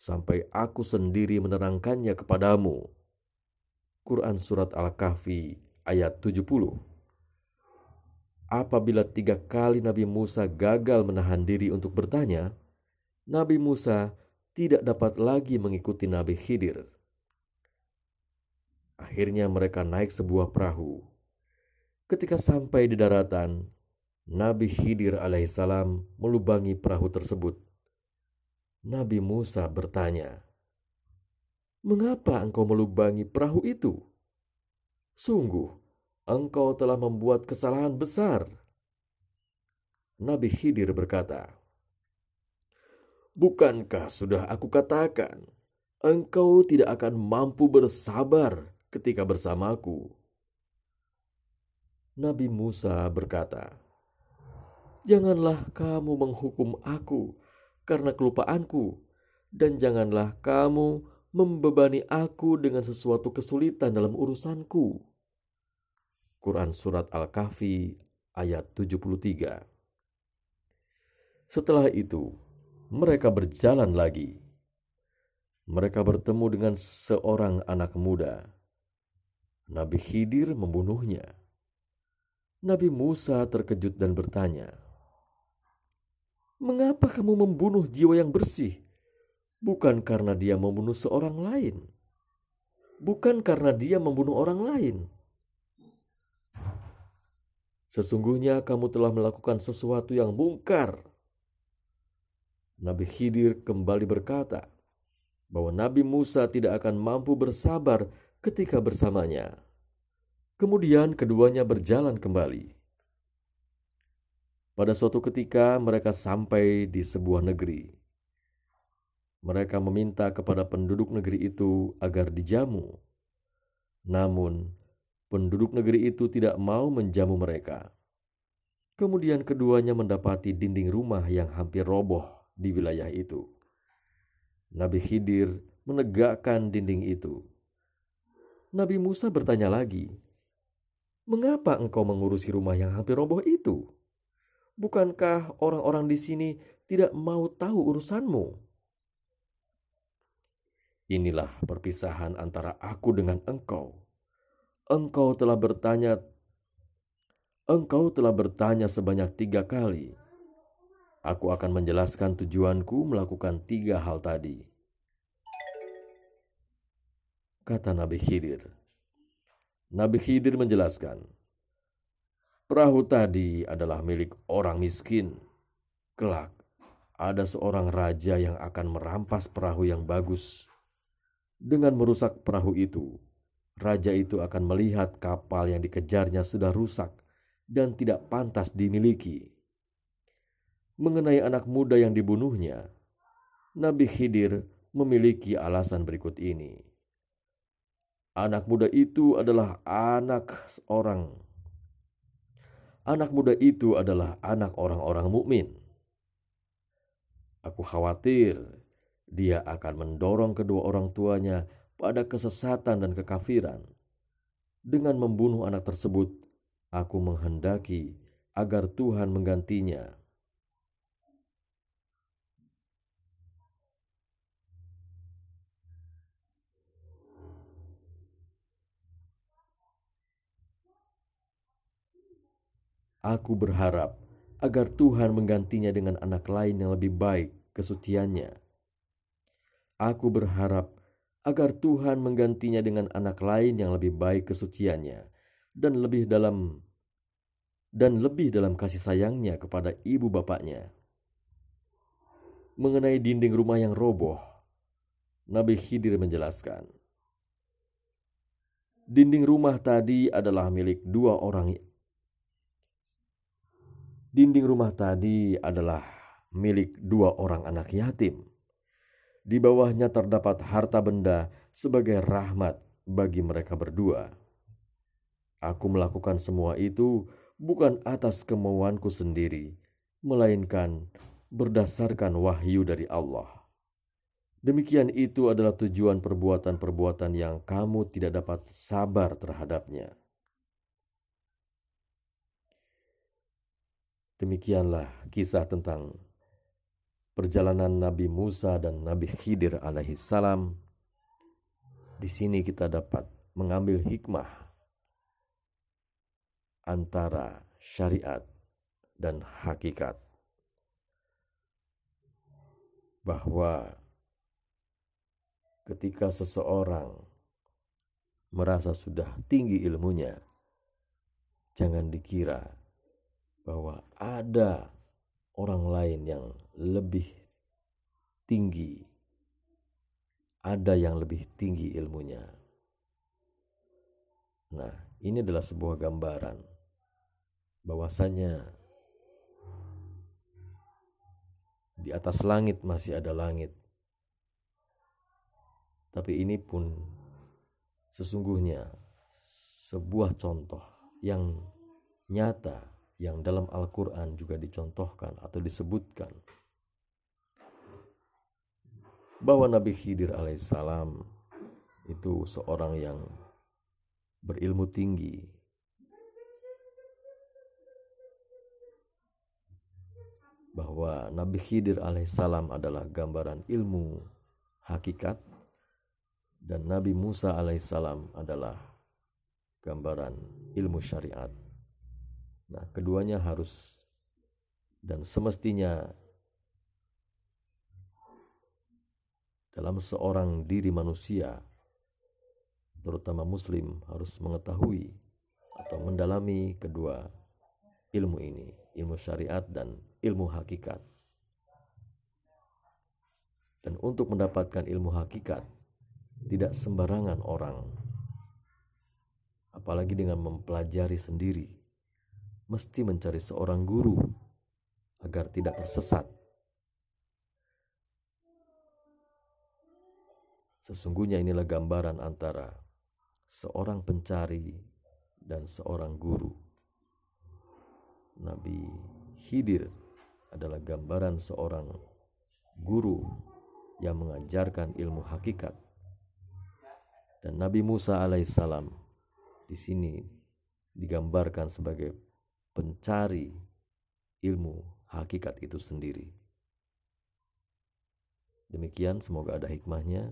sampai aku sendiri menerangkannya kepadamu. Quran Surat Al-Kahfi ayat 70 Apabila tiga kali Nabi Musa gagal menahan diri untuk bertanya, Nabi Musa tidak dapat lagi mengikuti Nabi Khidir. Akhirnya mereka naik sebuah perahu. Ketika sampai di daratan, Nabi Khidir alaihissalam melubangi perahu tersebut. Nabi Musa bertanya, "Mengapa engkau melubangi perahu itu? Sungguh, engkau telah membuat kesalahan besar." Nabi Khidir berkata, "Bukankah sudah aku katakan, engkau tidak akan mampu bersabar ketika bersamaku?" Nabi Musa berkata, Janganlah kamu menghukum aku karena kelupaanku, dan janganlah kamu membebani aku dengan sesuatu kesulitan dalam urusanku. Quran Surat Al-Kahfi ayat 73 Setelah itu, mereka berjalan lagi. Mereka bertemu dengan seorang anak muda. Nabi Khidir membunuhnya. Nabi Musa terkejut dan bertanya, Mengapa kamu membunuh jiwa yang bersih? Bukan karena dia membunuh seorang lain. Bukan karena dia membunuh orang lain. Sesungguhnya kamu telah melakukan sesuatu yang mungkar. Nabi Khidir kembali berkata bahwa Nabi Musa tidak akan mampu bersabar ketika bersamanya. Kemudian keduanya berjalan kembali. Pada suatu ketika mereka sampai di sebuah negeri. Mereka meminta kepada penduduk negeri itu agar dijamu. Namun, penduduk negeri itu tidak mau menjamu mereka. Kemudian keduanya mendapati dinding rumah yang hampir roboh di wilayah itu. Nabi Khidir menegakkan dinding itu. Nabi Musa bertanya lagi, "Mengapa engkau mengurusi rumah yang hampir roboh itu?" Bukankah orang-orang di sini tidak mau tahu urusanmu? Inilah perpisahan antara aku dengan engkau. Engkau telah bertanya, engkau telah bertanya sebanyak tiga kali. Aku akan menjelaskan tujuanku melakukan tiga hal tadi. Kata Nabi Khidir. Nabi Khidir menjelaskan, Perahu tadi adalah milik orang miskin. Kelak, ada seorang raja yang akan merampas perahu yang bagus. Dengan merusak perahu itu, raja itu akan melihat kapal yang dikejarnya sudah rusak dan tidak pantas dimiliki. Mengenai anak muda yang dibunuhnya, Nabi Khidir memiliki alasan berikut ini. Anak muda itu adalah anak seorang Anak muda itu adalah anak orang-orang mukmin. Aku khawatir dia akan mendorong kedua orang tuanya pada kesesatan dan kekafiran. Dengan membunuh anak tersebut, aku menghendaki agar Tuhan menggantinya. Aku berharap agar Tuhan menggantinya dengan anak lain yang lebih baik kesuciannya. Aku berharap agar Tuhan menggantinya dengan anak lain yang lebih baik kesuciannya dan lebih dalam dan lebih dalam kasih sayangnya kepada ibu bapaknya. Mengenai dinding rumah yang roboh, Nabi Khidir menjelaskan, Dinding rumah tadi adalah milik dua orang Dinding rumah tadi adalah milik dua orang anak yatim. Di bawahnya terdapat harta benda sebagai rahmat bagi mereka berdua. Aku melakukan semua itu bukan atas kemauanku sendiri, melainkan berdasarkan wahyu dari Allah. Demikian itu adalah tujuan perbuatan-perbuatan yang kamu tidak dapat sabar terhadapnya. Demikianlah kisah tentang perjalanan Nabi Musa dan Nabi Khidir alaihi salam. Di sini kita dapat mengambil hikmah antara syariat dan hakikat. Bahwa ketika seseorang merasa sudah tinggi ilmunya, jangan dikira bahwa ada orang lain yang lebih tinggi, ada yang lebih tinggi ilmunya. Nah, ini adalah sebuah gambaran bahwasanya di atas langit masih ada langit. Tapi ini pun sesungguhnya sebuah contoh yang nyata yang dalam Al-Quran juga dicontohkan atau disebutkan bahwa Nabi Khidir alaihissalam itu seorang yang berilmu tinggi bahwa Nabi Khidir alaihissalam adalah gambaran ilmu hakikat dan Nabi Musa alaihissalam adalah gambaran ilmu syariat. Nah, keduanya harus dan semestinya dalam seorang diri manusia, terutama Muslim, harus mengetahui atau mendalami kedua ilmu ini, ilmu syariat dan ilmu hakikat. Dan untuk mendapatkan ilmu hakikat, tidak sembarangan orang, apalagi dengan mempelajari sendiri mesti mencari seorang guru agar tidak tersesat. Sesungguhnya inilah gambaran antara seorang pencari dan seorang guru. Nabi Khidir adalah gambaran seorang guru yang mengajarkan ilmu hakikat. Dan Nabi Musa alaihissalam di sini digambarkan sebagai pencari ilmu hakikat itu sendiri. Demikian semoga ada hikmahnya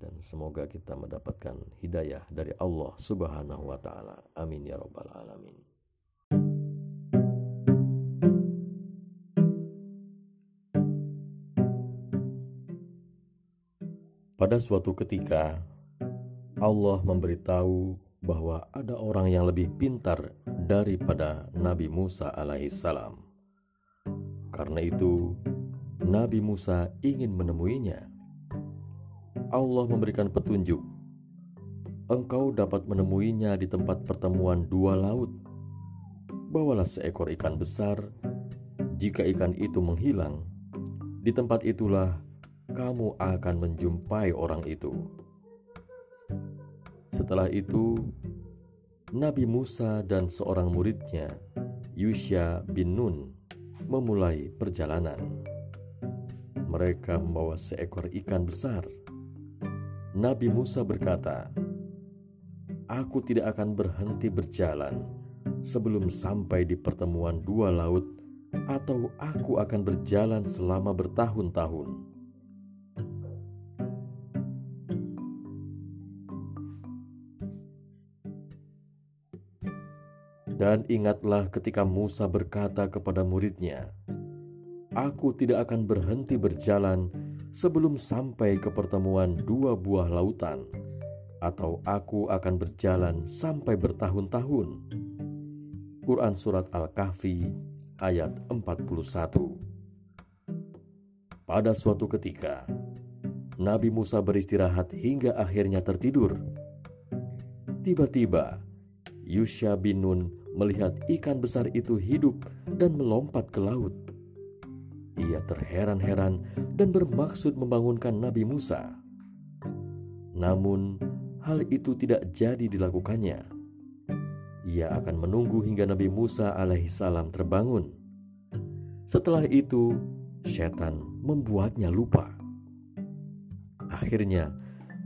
dan semoga kita mendapatkan hidayah dari Allah Subhanahu wa taala. Amin ya rabbal alamin. Pada suatu ketika Allah memberitahu bahwa ada orang yang lebih pintar daripada Nabi Musa alaihissalam. Karena itu, Nabi Musa ingin menemuinya. Allah memberikan petunjuk. Engkau dapat menemuinya di tempat pertemuan dua laut. Bawalah seekor ikan besar. Jika ikan itu menghilang, di tempat itulah kamu akan menjumpai orang itu. Setelah itu, Nabi Musa dan seorang muridnya, Yusya bin Nun, memulai perjalanan. mereka membawa seekor ikan besar. Nabi Musa berkata, "Aku tidak akan berhenti berjalan sebelum sampai di pertemuan dua laut, atau aku akan berjalan selama bertahun-tahun." Dan ingatlah ketika Musa berkata kepada muridnya, "Aku tidak akan berhenti berjalan sebelum sampai ke pertemuan dua buah lautan, atau aku akan berjalan sampai bertahun-tahun." Quran Surat Al-Kahfi ayat 41 Pada suatu ketika, Nabi Musa beristirahat hingga akhirnya tertidur. Tiba-tiba, Yusya bin Nun melihat ikan besar itu hidup dan melompat ke laut. Ia terheran-heran dan bermaksud membangunkan Nabi Musa. Namun, hal itu tidak jadi dilakukannya. Ia akan menunggu hingga Nabi Musa alaihissalam terbangun. Setelah itu, setan membuatnya lupa. Akhirnya,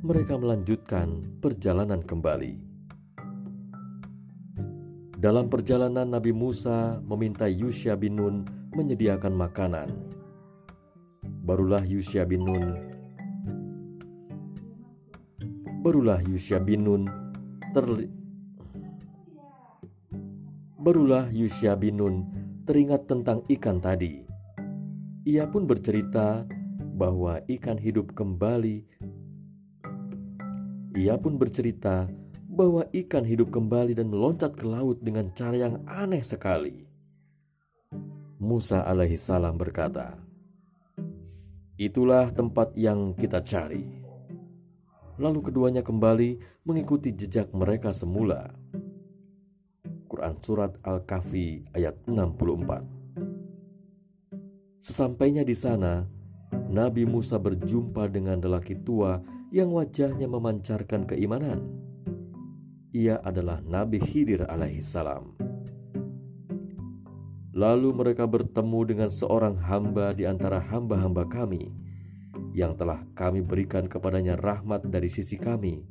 mereka melanjutkan perjalanan kembali. Dalam perjalanan Nabi Musa meminta Yusya bin Nun menyediakan makanan. Barulah Yusya bin Nun Barulah Yusya bin Nun terli Barulah Yusya bin Nun teringat tentang ikan tadi. Ia pun bercerita bahwa ikan hidup kembali. Ia pun bercerita bahwa ikan hidup kembali dan meloncat ke laut dengan cara yang aneh sekali. Musa alaihissalam berkata, "Itulah tempat yang kita cari." Lalu keduanya kembali mengikuti jejak mereka semula. Quran Surat Al-Kahfi ayat 64 Sesampainya di sana, Nabi Musa berjumpa dengan lelaki tua yang wajahnya memancarkan keimanan ia adalah Nabi Khidir alaihissalam. Lalu mereka bertemu dengan seorang hamba di antara hamba-hamba kami yang telah kami berikan kepadanya rahmat dari sisi kami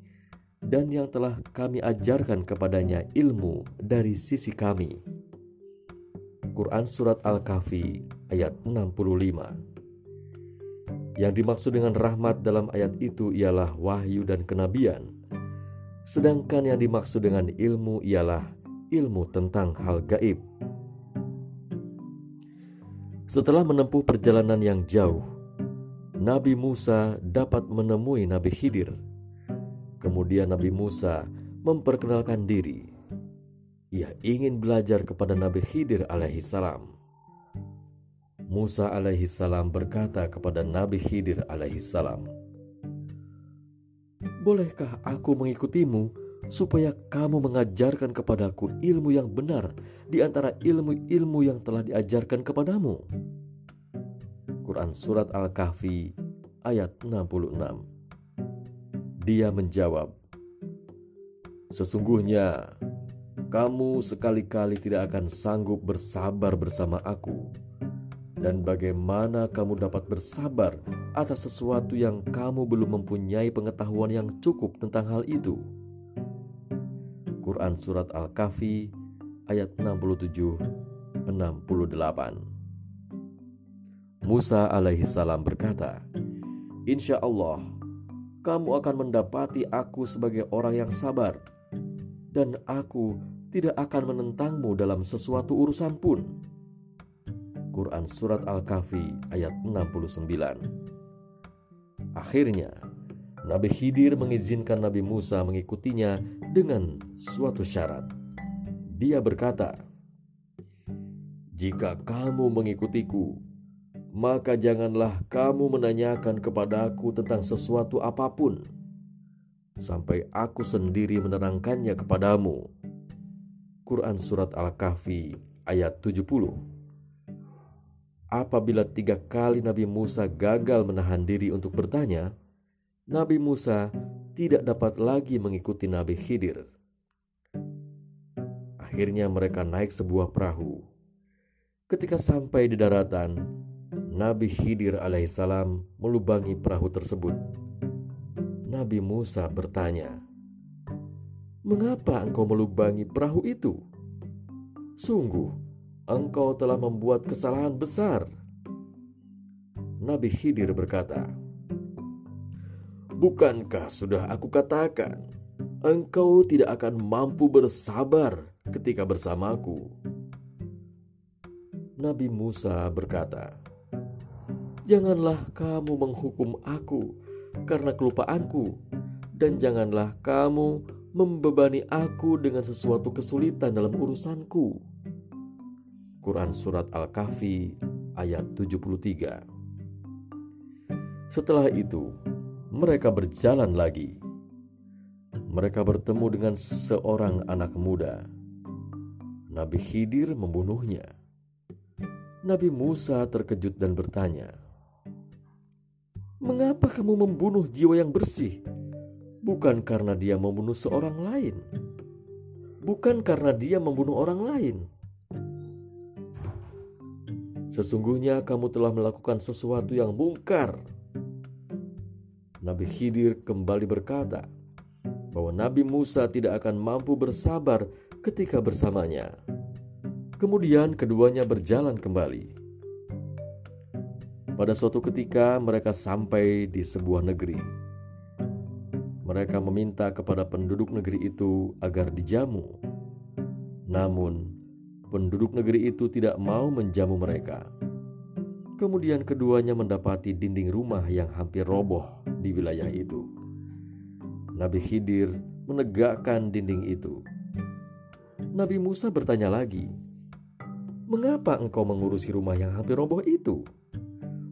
dan yang telah kami ajarkan kepadanya ilmu dari sisi kami. Quran Surat Al-Kahfi ayat 65 Yang dimaksud dengan rahmat dalam ayat itu ialah wahyu dan kenabian sedangkan yang dimaksud dengan ilmu ialah ilmu tentang hal gaib. Setelah menempuh perjalanan yang jauh, Nabi Musa dapat menemui Nabi Khidir. Kemudian Nabi Musa memperkenalkan diri. Ia ingin belajar kepada Nabi Khidir alaihissalam. Musa alaihissalam berkata kepada Nabi Khidir alaihissalam, Bolehkah aku mengikutimu supaya kamu mengajarkan kepadaku ilmu yang benar di antara ilmu-ilmu yang telah diajarkan kepadamu? Quran Surat Al-Kahfi ayat 66 Dia menjawab, Sesungguhnya kamu sekali-kali tidak akan sanggup bersabar bersama aku dan bagaimana kamu dapat bersabar atas sesuatu yang kamu belum mempunyai pengetahuan yang cukup tentang hal itu. Quran Surat Al-Kahfi ayat 67 68 Musa alaihi salam berkata, Insya Allah, kamu akan mendapati aku sebagai orang yang sabar, dan aku tidak akan menentangmu dalam sesuatu urusan pun. Quran Surat Al-Kahfi ayat 69 Akhirnya, Nabi Khidir mengizinkan Nabi Musa mengikutinya dengan suatu syarat. Dia berkata, "Jika kamu mengikutiku, maka janganlah kamu menanyakan kepadaku tentang sesuatu apa pun, sampai aku sendiri menerangkannya kepadamu." Quran Surat Al-Kahfi ayat 70 Apabila tiga kali Nabi Musa gagal menahan diri untuk bertanya, Nabi Musa tidak dapat lagi mengikuti Nabi Khidir. Akhirnya mereka naik sebuah perahu. Ketika sampai di daratan, Nabi Khidir alaihissalam melubangi perahu tersebut. Nabi Musa bertanya, "Mengapa engkau melubangi perahu itu? Sungguh, engkau telah membuat kesalahan besar." Nabi Khidir berkata, "Bukankah sudah aku katakan, engkau tidak akan mampu bersabar ketika bersamaku?" Nabi Musa berkata, Janganlah kamu menghukum aku karena kelupaanku, dan janganlah kamu membebani aku dengan sesuatu kesulitan dalam urusanku. Quran Surat Al-Kahfi ayat 73 Setelah itu, mereka berjalan lagi. Mereka bertemu dengan seorang anak muda. Nabi Khidir membunuhnya. Nabi Musa terkejut dan bertanya, Mengapa kamu membunuh jiwa yang bersih? Bukan karena dia membunuh seorang lain, bukan karena dia membunuh orang lain. Sesungguhnya kamu telah melakukan sesuatu yang mungkar. Nabi Khidir kembali berkata bahwa Nabi Musa tidak akan mampu bersabar ketika bersamanya. Kemudian keduanya berjalan kembali. Pada suatu ketika, mereka sampai di sebuah negeri. Mereka meminta kepada penduduk negeri itu agar dijamu. Namun, penduduk negeri itu tidak mau menjamu mereka. Kemudian, keduanya mendapati dinding rumah yang hampir roboh di wilayah itu. Nabi Khidir menegakkan dinding itu. Nabi Musa bertanya lagi, "Mengapa engkau mengurusi rumah yang hampir roboh itu?"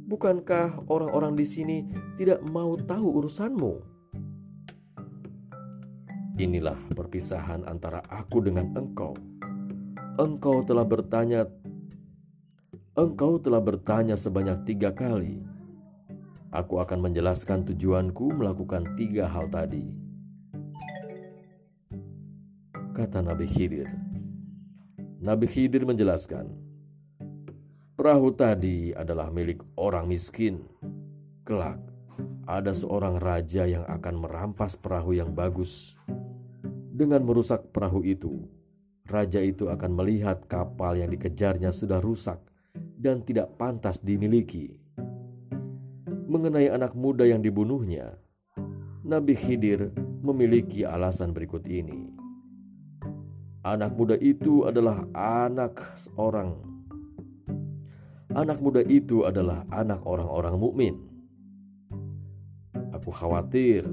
Bukankah orang-orang di sini tidak mau tahu urusanmu? Inilah perpisahan antara aku dengan engkau. Engkau telah bertanya, engkau telah bertanya sebanyak tiga kali. Aku akan menjelaskan tujuanku melakukan tiga hal tadi. Kata Nabi Khidir. Nabi Khidir menjelaskan, Perahu tadi adalah milik orang miskin. Kelak, ada seorang raja yang akan merampas perahu yang bagus. Dengan merusak perahu itu, raja itu akan melihat kapal yang dikejarnya sudah rusak dan tidak pantas dimiliki. Mengenai anak muda yang dibunuhnya, Nabi Khidir memiliki alasan berikut ini. Anak muda itu adalah anak seorang anak muda itu adalah anak orang-orang mukmin. Aku khawatir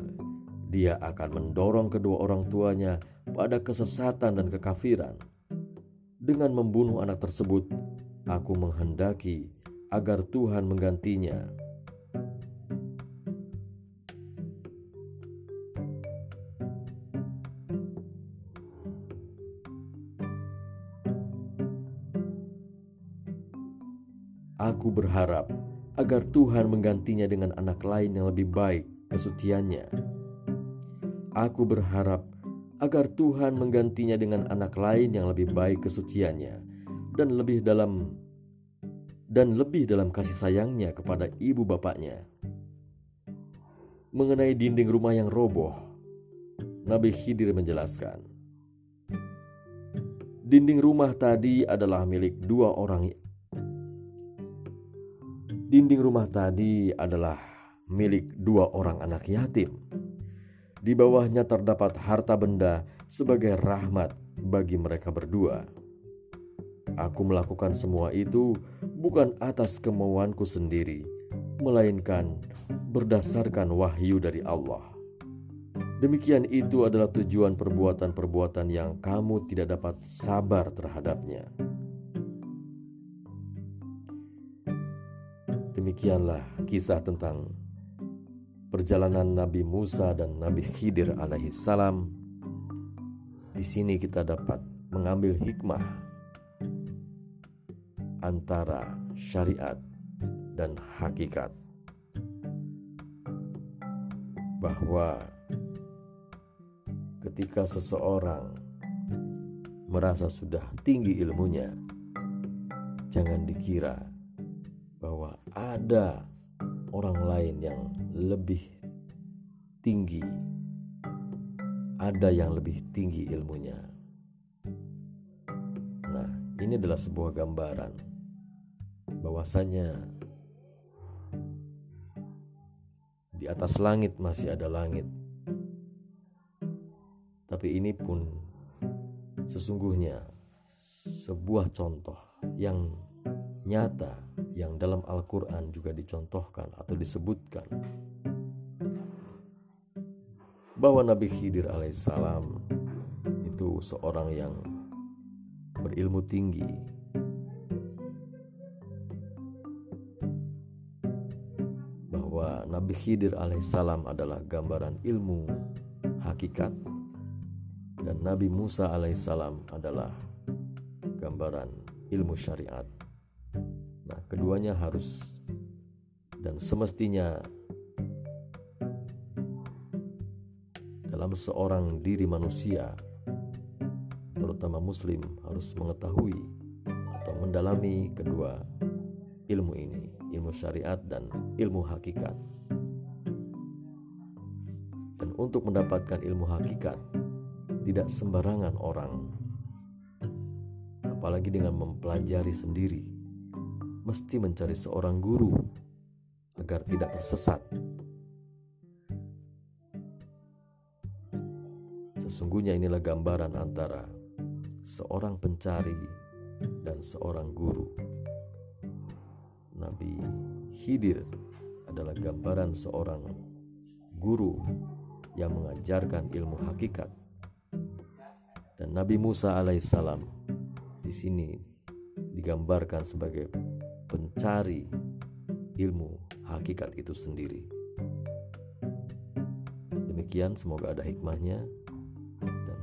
dia akan mendorong kedua orang tuanya pada kesesatan dan kekafiran. Dengan membunuh anak tersebut, aku menghendaki agar Tuhan menggantinya Aku berharap agar Tuhan menggantinya dengan anak lain yang lebih baik kesuciannya. Aku berharap agar Tuhan menggantinya dengan anak lain yang lebih baik kesuciannya dan lebih dalam dan lebih dalam kasih sayangnya kepada ibu bapaknya. Mengenai dinding rumah yang roboh, Nabi Khidir menjelaskan, dinding rumah tadi adalah milik dua orang Dinding rumah tadi adalah milik dua orang anak yatim. Di bawahnya terdapat harta benda sebagai rahmat bagi mereka berdua. Aku melakukan semua itu bukan atas kemauanku sendiri, melainkan berdasarkan wahyu dari Allah. Demikian itu adalah tujuan perbuatan-perbuatan yang kamu tidak dapat sabar terhadapnya. Demikianlah kisah tentang perjalanan Nabi Musa dan Nabi Khidir alaihi salam. Di sini kita dapat mengambil hikmah antara syariat dan hakikat bahwa ketika seseorang merasa sudah tinggi ilmunya, jangan dikira bahwa ada orang lain yang lebih tinggi, ada yang lebih tinggi ilmunya. Nah, ini adalah sebuah gambaran bahwasanya di atas langit masih ada langit, tapi ini pun sesungguhnya sebuah contoh yang nyata yang dalam Al-Quran juga dicontohkan atau disebutkan bahwa Nabi Khidir alaihissalam itu seorang yang berilmu tinggi bahwa Nabi Khidir alaihissalam adalah gambaran ilmu hakikat dan Nabi Musa alaihissalam adalah gambaran ilmu syariat. Keduanya harus dan semestinya dalam seorang diri manusia, terutama Muslim, harus mengetahui atau mendalami kedua ilmu ini, ilmu syariat dan ilmu hakikat. Dan untuk mendapatkan ilmu hakikat, tidak sembarangan orang, apalagi dengan mempelajari sendiri, mesti mencari seorang guru agar tidak tersesat Sesungguhnya inilah gambaran antara seorang pencari dan seorang guru. Nabi Khidir adalah gambaran seorang guru yang mengajarkan ilmu hakikat. Dan Nabi Musa alaihissalam di sini digambarkan sebagai pencari ilmu hakikat itu sendiri. Demikian semoga ada hikmahnya.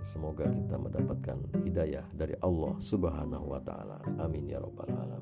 Semoga kita mendapatkan hidayah dari Allah Subhanahu wa taala. Amin ya rabbal alamin.